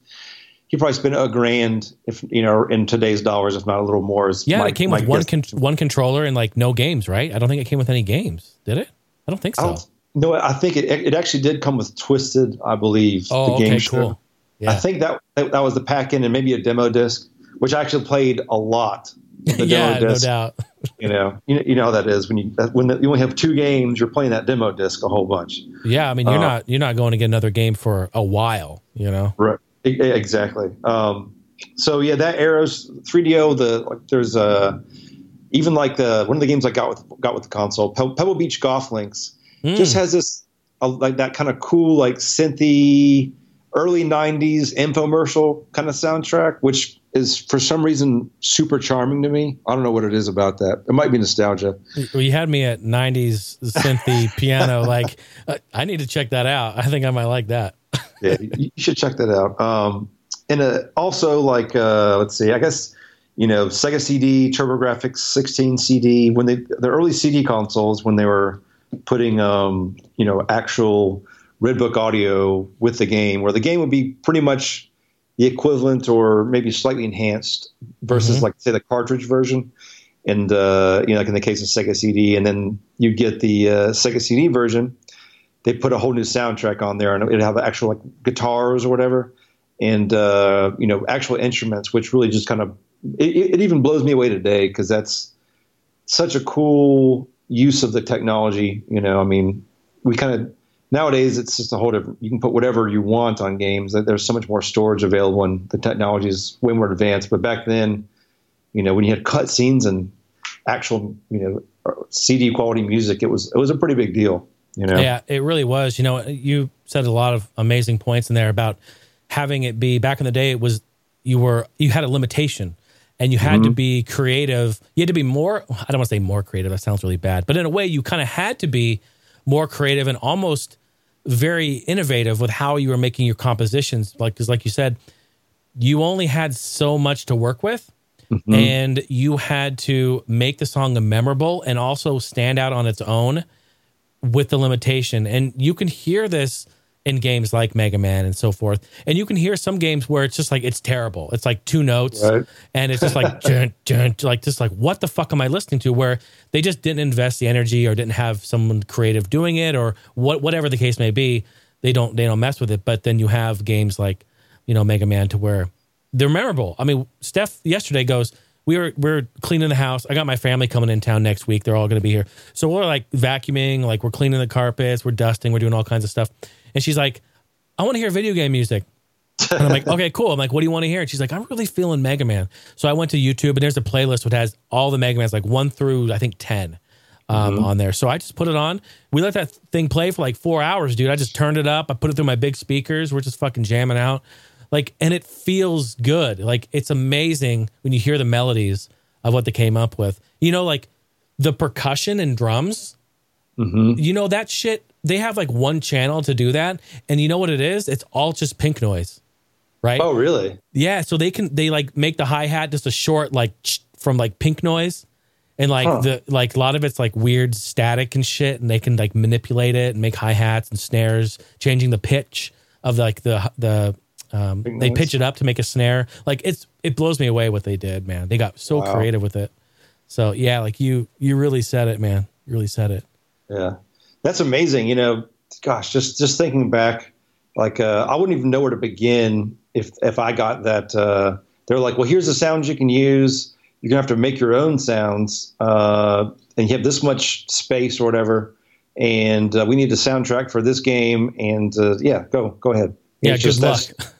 he probably spent a grand, if you know, in today's dollars, if not a little more. is Yeah, my- it came with one con- one controller and like no games, right? I don't think it came with any games. Did it? I don't think I so. don't, no, I think it it actually did come with Twisted, I believe. Oh, the game okay, show. cool. Yeah, I think that that was the pack in and maybe a demo disc, which I actually played a lot. The yeah, demo no disc, doubt. You know, you, you know how that is when you when you only have two games, you're playing that demo disc a whole bunch. Yeah, I mean, you're Uh, not you're not going to get another game for a while. You know. Right. Exactly. Um, so yeah, that Arrows 3DO. The like, there's uh, even like the one of the games I got with got with the console, Pe- Pebble Beach Golf Links, Mm. just has this uh, like that kind of cool like synthy early 90s infomercial kind of soundtrack which is for some reason super charming to me i don't know what it is about that it might be nostalgia Well, you had me at '90s synthy piano. Like, uh, I need to check that out. I think I might like that. Yeah you should check that out um and uh, also like uh let's see i guess you know sega cd turbografx 16 cd when they the early cd consoles when they were putting um you know actual redbook audio with the game where the game would be pretty much the equivalent or maybe slightly enhanced versus Mhm. like say the cartridge version and uh you know like in the case of sega cd and then you get the uh, sega cd version they put a whole new soundtrack on there and it'd have actual like guitars or whatever and uh, you know actual instruments which really just kind of it, it even blows me away today because that's such a cool use of the technology you know? I mean we kind of nowadays it's just a whole different you can put whatever you want on games there's so much more storage available and the technology is way more advanced but back then you know when you had cutscenes and actual you know cd quality music it was it was a pretty big deal You know, Yeah, it really was. You know, you said a lot of amazing points in there about having it be back in the day. It was you were you had a limitation, and you had to mm-hmm. be creative. You had to be more. I don't want to say more creative. That sounds really bad, but in a way, you kind of had to be more creative and almost very innovative with how you were making your compositions. Like because, like you said, you only had so much to work with. Mm-hmm. And you had to make the song memorable and also stand out on its own with the limitation. And you can hear this in games like Mega Man and so forth. And you can hear some games where it's just like it's terrible. It's like two notes Right. and it's just like dun, dun, like just like what the fuck am I listening to? Where they just didn't invest the energy or didn't have someone creative doing it or what whatever the case may be. They don't they don't mess with it. But then you have games like you know Mega Man to where they're memorable. I mean, Steph yesterday goes, we were we're cleaning the house. I got my family coming in town next week. They're all going to be here. So we're like vacuuming, like we're cleaning the carpets, we're dusting, we're doing all kinds of stuff. And she's like, I want to hear video game music. And I'm like, okay, cool. I'm like, what do you want to hear? And she's like, I'm really feeling Mega Man. So I went to YouTube and there's a playlist which has all the Mega Mans, like one through I think ten, um, on there. So I just put it on. We let that thing play for like four hours, dude. I just turned it up. I put it through my big speakers. We're just fucking jamming out. Like, and it feels good. Like it's amazing when you hear the melodies of what they came up with. You know, like the percussion and drums. Mm-hmm. You know that shit. They have like one channel to do that, and you know what it is? It's all just pink noise, right? Oh, really? Yeah, so they can they like make the hi hat just a short like from like pink noise, and like Huh. the like a lot of it's like weird static and shit, and they can like manipulate it and make hi hats and snares, changing the pitch of like the the um, they pitch it up to make a snare. Like it's it blows me away what they did, man. They got so Wow. creative with it. So yeah, like you you really said it, man. You really said it. Yeah, that's amazing. You know, gosh, just just thinking back, like uh, I wouldn't even know where to begin if if I got that. Uh, they're like, well, here's the sounds you can use. You're gonna have to make your own sounds, uh, and you have this much space or whatever. And uh, we need a soundtrack for this game. And uh, yeah, go go ahead. Yeah, It's good just- luck.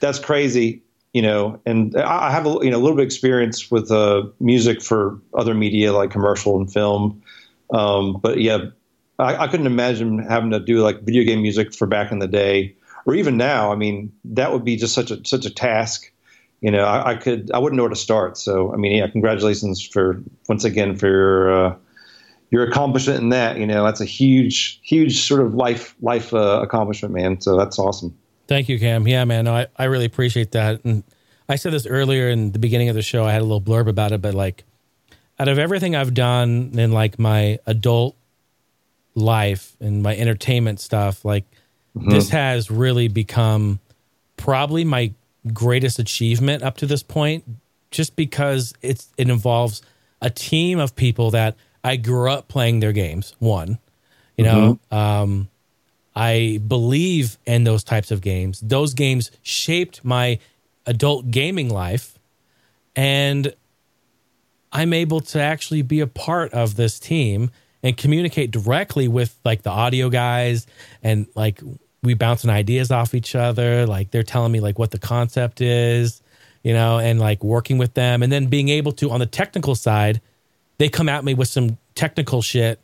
that's- crazy, you know. And I I have a you know a little bit of experience with uh, music for other media like commercial and film, um, but yeah, I, I couldn't imagine having to do like video game music for back in the day or even now. I mean, that would be just such a such a task. You know, I, I could I wouldn't know where to start. So I mean, yeah, congratulations for once again for your. Uh, your accomplishment in that, you know, that's a huge, huge sort of life, life uh, accomplishment, man. So that's awesome. Thank you, Cam. Yeah, man. No, I, I really appreciate that. And I said this earlier in the beginning of the show. I had a little blurb about it, but like, out of everything I've done in like my adult life and my entertainment stuff, like this has really become probably my greatest achievement up to this point, just because it's it involves a team of people that I grew up playing their games. One, you know, um, I believe in those types of games. Those games shaped my adult gaming life. And I'm able to actually be a part of this team and communicate directly with like the audio guys and like we bouncing ideas off each other. Like they're telling me like what the concept is, you know, and like working with them and then being able to on the technical side, they come at me with some technical shit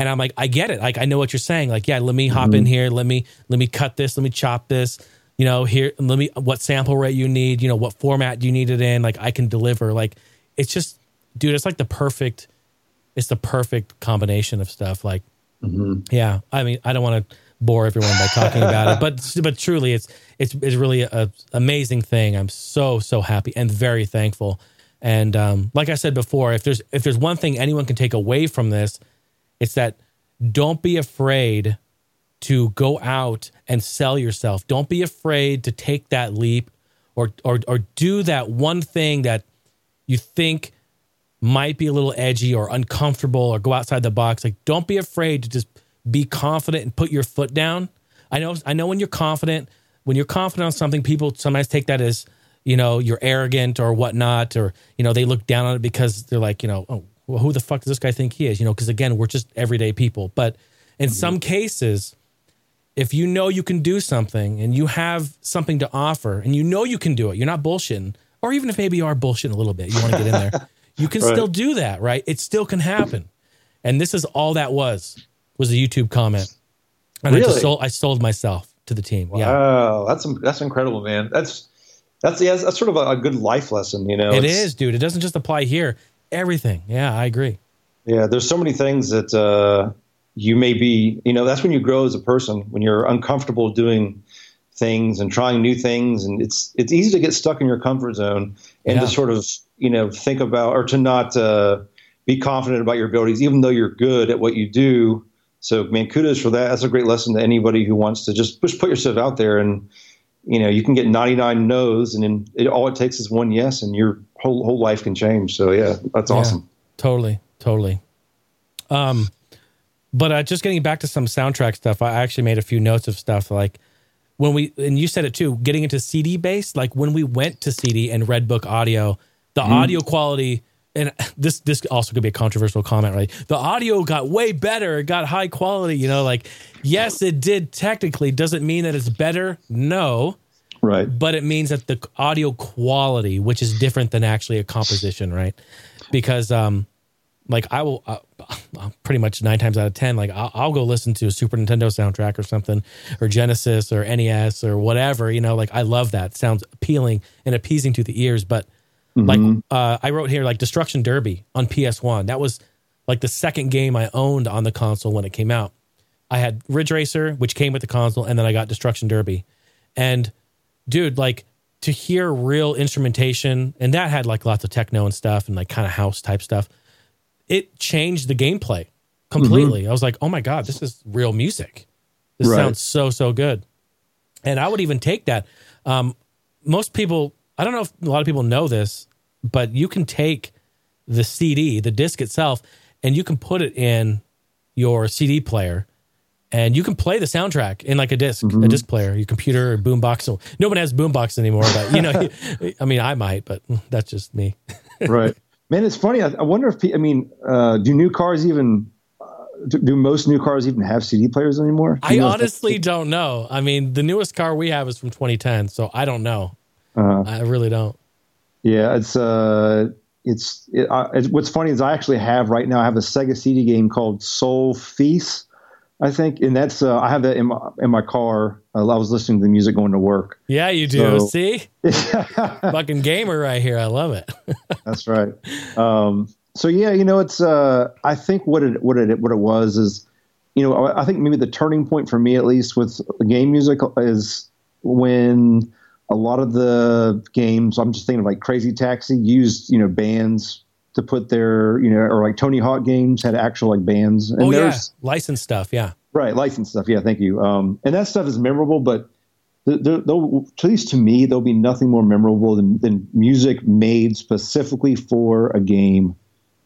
and I'm like, I get it. Like I know what you're saying. Like, yeah, let me hop in here. Let me let me cut this. Let me chop this. You know, here. Let me. What sample rate you need? You know, what format do you need it in? Like, I can deliver. Like, it's just, dude. It's like the perfect. It's the perfect combination of stuff. Like, yeah. I mean, I don't want to bore everyone by talking about it, but but truly, it's it's it's really a amazing thing. I'm so so happy and very thankful. And um, like I said before, if there's if there's one thing anyone can take away from this, it's that don't be afraid to go out and sell yourself. Don't be afraid to take that leap or or or do that one thing that you think might be a little edgy or uncomfortable or go outside the box. Like don't be afraid to just be confident and put your foot down. I know I know when you're confident, when you're confident on something, people sometimes take that as, you know, you're arrogant or whatnot, or, you know, they look down on it because they're like, you know, oh, well, who the fuck does this guy think he is? You know, because again, we're just everyday people. But in mm-hmm. some cases, if you know you can do something and you have something to offer and you know you can do it, you're not bullshitting, or even if maybe you are bullshitting a little bit, you want to get in there, you can Right. still do that, right? It still can happen. And this is all that was was a YouTube comment, and I just sold I sold myself to the team. Yeah, Wow, that's that's incredible, man. That's that's yeah, that's sort of a, a good life lesson, you know. it It's- is, dude. It doesn't just apply here. Everything. Yeah, I agree. Yeah, there's so many things that uh, you may be, you know, that's when you grow as a person, when you're uncomfortable doing things and trying new things. And it's, it's easy to get stuck in your comfort zone and Yeah. to sort of, you know, think about or to not uh, be confident about your abilities, even though you're good at what you do. So, man, kudos for that. That's a great lesson to anybody who wants to just push, put yourself out there and, you know, you can get 99 no's and then it, all it takes is one yes and your whole, whole life can change. So, yeah, that's Yeah. awesome. Totally, totally. Um, but uh, just getting back to some soundtrack stuff, I actually made a few notes of stuff like when we and you said it too, getting into CD based. Like when we went to CD and Redbook Audio, the audio quality. And this this also could be a controversial comment, right? The audio got way better. It got high quality. You know, like yes, it did technically. Doesn't mean that it's better. No, Right. but it means that the audio quality, which is different than actually a composition, right? Because, um, like I will, uh, pretty much nine times out of ten, like I'll, I'll go listen to a Super Nintendo soundtrack or something, or Genesis or NES or whatever. You know, like I love that. sounds appealing and appeasing to the ears. But like uh, I wrote here, like Destruction Derby on PS One. That was like the second game I owned on the console when it came out. I had Ridge Racer, which came with the console, and then I got Destruction Derby. And dude, like to hear real instrumentation, and that had like lots of techno and stuff and like kind of house type stuff. It changed the gameplay completely. I was like, oh my God, this is real music. This Right. sounds so, so good. And I would even take that. Um, most people, I don't know if a lot of people know this, but you can take the CD, the disc itself, and you can put it in your CD player and you can play the soundtrack in like a disc, a disc player, your computer or boombox. So one has boombox anymore, but you know, I mean, I might, but that's just me. right. Man, it's funny. I, I wonder if I mean, uh, do new cars even uh, do, do most new cars even have CD players anymore? Do I you know if that's- honestly don't know. I mean, the newest car we have is from 2010, so I don't know. Uh-huh. I really don't. yeah, it's uh, it's, it, I, it's what's funny is I actually have right now. I have a Sega CD game called Sol-Feace, I think, and that's uh, I have that in my in my car. Uh, I was listening to the music going to work. Yeah, you do. So- See, fucking gamer right here. I love it. That's right. Um, so yeah, you know, it's. Uh, I think what it what it what it was is, you know, I I think maybe the turning point for me, at least with game music, is when a lot of the games. I'm just thinking of like Crazy Taxi used, you know, bands to put their, you know, or like Tony Hawk games had actual like bands. And oh yeah, there's- licensed stuff. Yeah, Right, licensed stuff. Yeah, thank you. Um, and that stuff is memorable, but th- th- at least to me, there'll be nothing more memorable than, than music made specifically for a game,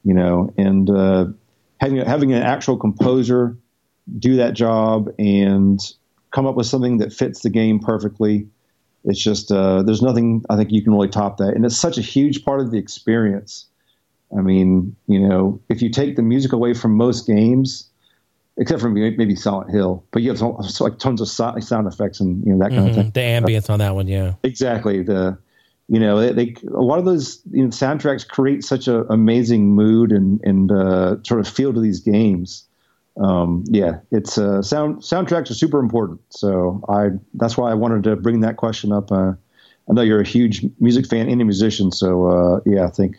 you know, and uh, having having an actual composer do that job and come up with something that fits the game perfectly. It's just uh, there's nothing I think you can really top that, and it's such a huge part of the experience. I mean, you know, if you take the music away from most games, except for maybe maybe Silent Hill, but you have so, so like tons of so- sound effects and you know that kind of Mhm. thing. the ambience on that one. Yeah, Exactly. The you know they, they a lot of those you know, soundtracks create such an amazing mood and and uh, sort of feel to these games. Um, yeah, it's uh, sound soundtracks are super important. So I that's why I wanted to bring that question up. Uh, I know you're a huge music fan and a musician, so uh, yeah, I think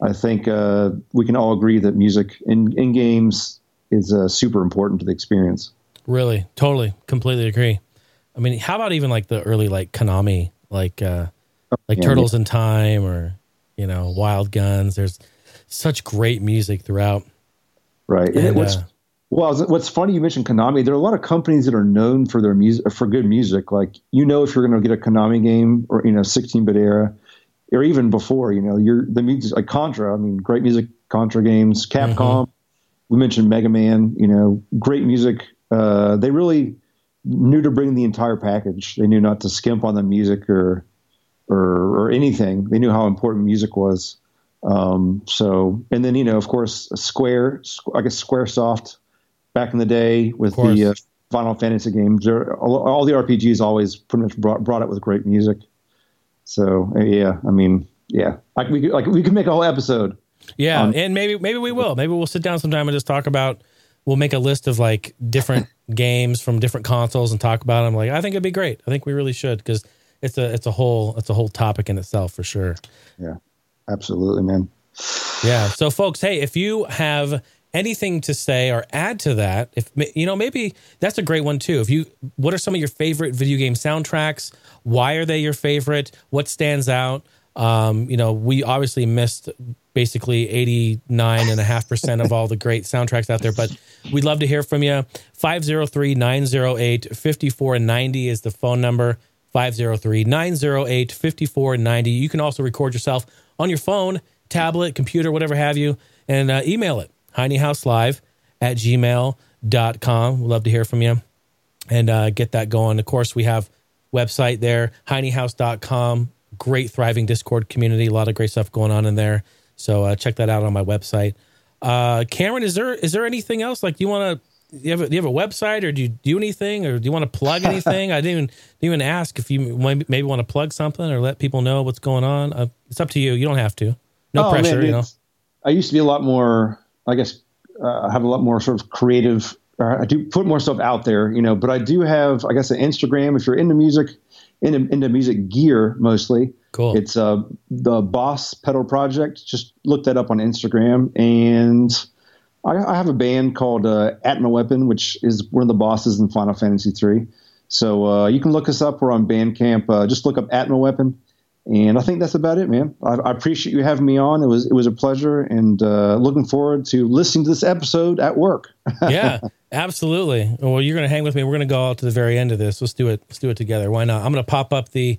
I think uh, we can all agree that music in in games is uh, super important to the experience. really, totally, completely agree. I mean, how about even like the early like Konami, like uh, like yeah, Turtles in Time or you know Wild Guns. There's such great music throughout. Right. And, And, what's uh, well, what's funny you mentioned Konami. There are a lot of companies that are known for their music for good music. Like you know, if you're going to get a Konami game or you know, 16-bit era, or even before, you know, you're the music like Contra. I mean, great music, Contra games, Capcom. We mentioned Mega Man. You know, great music. Uh, they really knew to bring the entire package. They knew not to skimp on the music or or, or anything. They knew how important music was. Um, so, and then you know, of course, Square, I guess SquareSoft, back in the day with the uh, Final Fantasy games, all, all the RPGs always pretty much brought brought it with great music. So uh, yeah, I mean, yeah, like we could, like we could make a whole episode. Yeah, Um, and maybe maybe we will. Maybe we'll sit down sometime and just talk about we'll make a list of like different games from different consoles and talk about them. Like, I think it'd be great. I think we really should because it's a it's a whole it's a whole topic in itself for sure. Yeah, absolutely, man. Yeah. So, folks, hey, if you have anything to say or add to that, if you know, maybe that's a great one too. If you, what are some of your favorite video game soundtracks? Why are they your favorite? What stands out? Um, you know, we obviously missed basically 89.5% of all the great soundtracks out there, but we'd love to hear from you. 503 908 5490 is the phone number. 503 908 5490. You can also record yourself on your phone, tablet, computer, whatever have you, and uh, email it heinehouselive at gmail.com. We'd love to hear from you and uh, get that going. Of course, we have website there, heinehouse.com. Great thriving Discord community. A lot of great stuff going on in there. So uh, check that out on my website. Uh, Cameron, is there is there anything else? Like, do you want to? Do you, have a, do you have a website, or do you do anything, or do you want to plug anything? I didn't even didn't even ask if you maybe, maybe want to plug something or let people know what's going on. Uh, it's up to you. You don't have to. No Oh, pressure. man, you know. I used to be a lot more, I guess, uh, I have a lot more sort of creative. I do put more stuff out there, you know. But I do have, I guess, an Instagram. If you're into music, into, into music gear mostly, Cool. it's uh, the Boss Pedal Project. Just look that up on Instagram. And I, I have a band called uh, Atma Weapon, which is one of the bosses in Final Fantasy III. So uh, you can look us up. We're on Bandcamp. Uh, just look up Atma Weapon. And I think that's about it, man. I, I appreciate you having me on. It was it was a pleasure, and uh, looking forward to listening to this episode at work. yeah, absolutely. Well, you're going to hang with me. We're going to go out to the very end of this. Let's do it. Let's do it together. Why not? I'm going to pop up the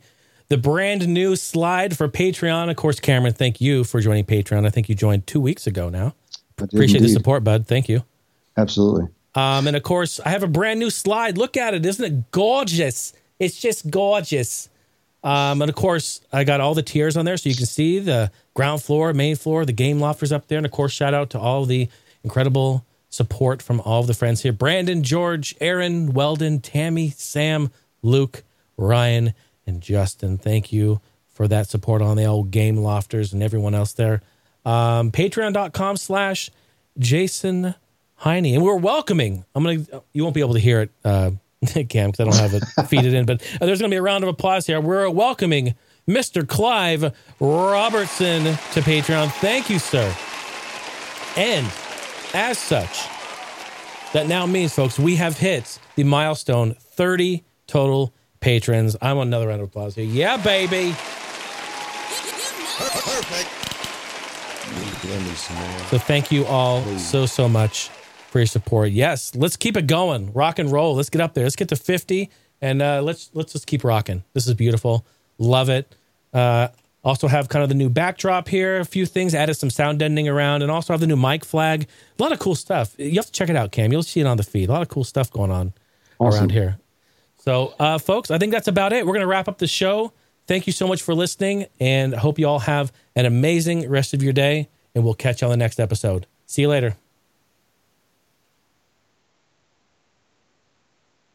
the brand new slide for Patreon. Of course, Cameron, thank you for joining Patreon. I think you joined two weeks ago now. Appreciate the support, bud. Thank you. Absolutely. Um, and of course, I have a brand new slide. Look at it. Isn't it gorgeous? It's just gorgeous. Um, and of course, I got all the tiers on there so you can see the ground floor, main floor, the game lofters up there. And of course, shout out to all the incredible support from all of the friends here Brandon, George, Aaron, Weldon, Tammy, Sam, Luke, Ryan, and Justin. Thank you for that support on the old game lofters and everyone else there. Um, Patreon.com slash Jason Heine. And we're welcoming. I'm to, you won't be able to hear it, uh, Cam, because I don't have it feeded in, but uh, there's going to be a round of applause here. We're welcoming Mr. Clive Robertson to Patreon. Thank you, sir. And as such, that now means, folks, we have hit the milestone 30 total patrons. I want another round of applause here. Yeah, baby. Perfect. So thank you all so so much for your support. Yes, let's keep it going. Rock and roll. Let's get up there. Let's get to 50 and uh, let's let's just keep rocking. This is beautiful. Love it. Uh, also have kind of the new backdrop here, a few things, added some sound deadening around, and also have the new mic flag. A lot of cool stuff. You have to check it out, Cam. You'll see it on the feed. A lot of cool stuff going on Awesome. around here. So, uh, folks, I think that's about it. We're going to wrap up the show. Thank you so much for listening, and I hope you all have an amazing rest of your day, and we'll catch you on the next episode. See you later.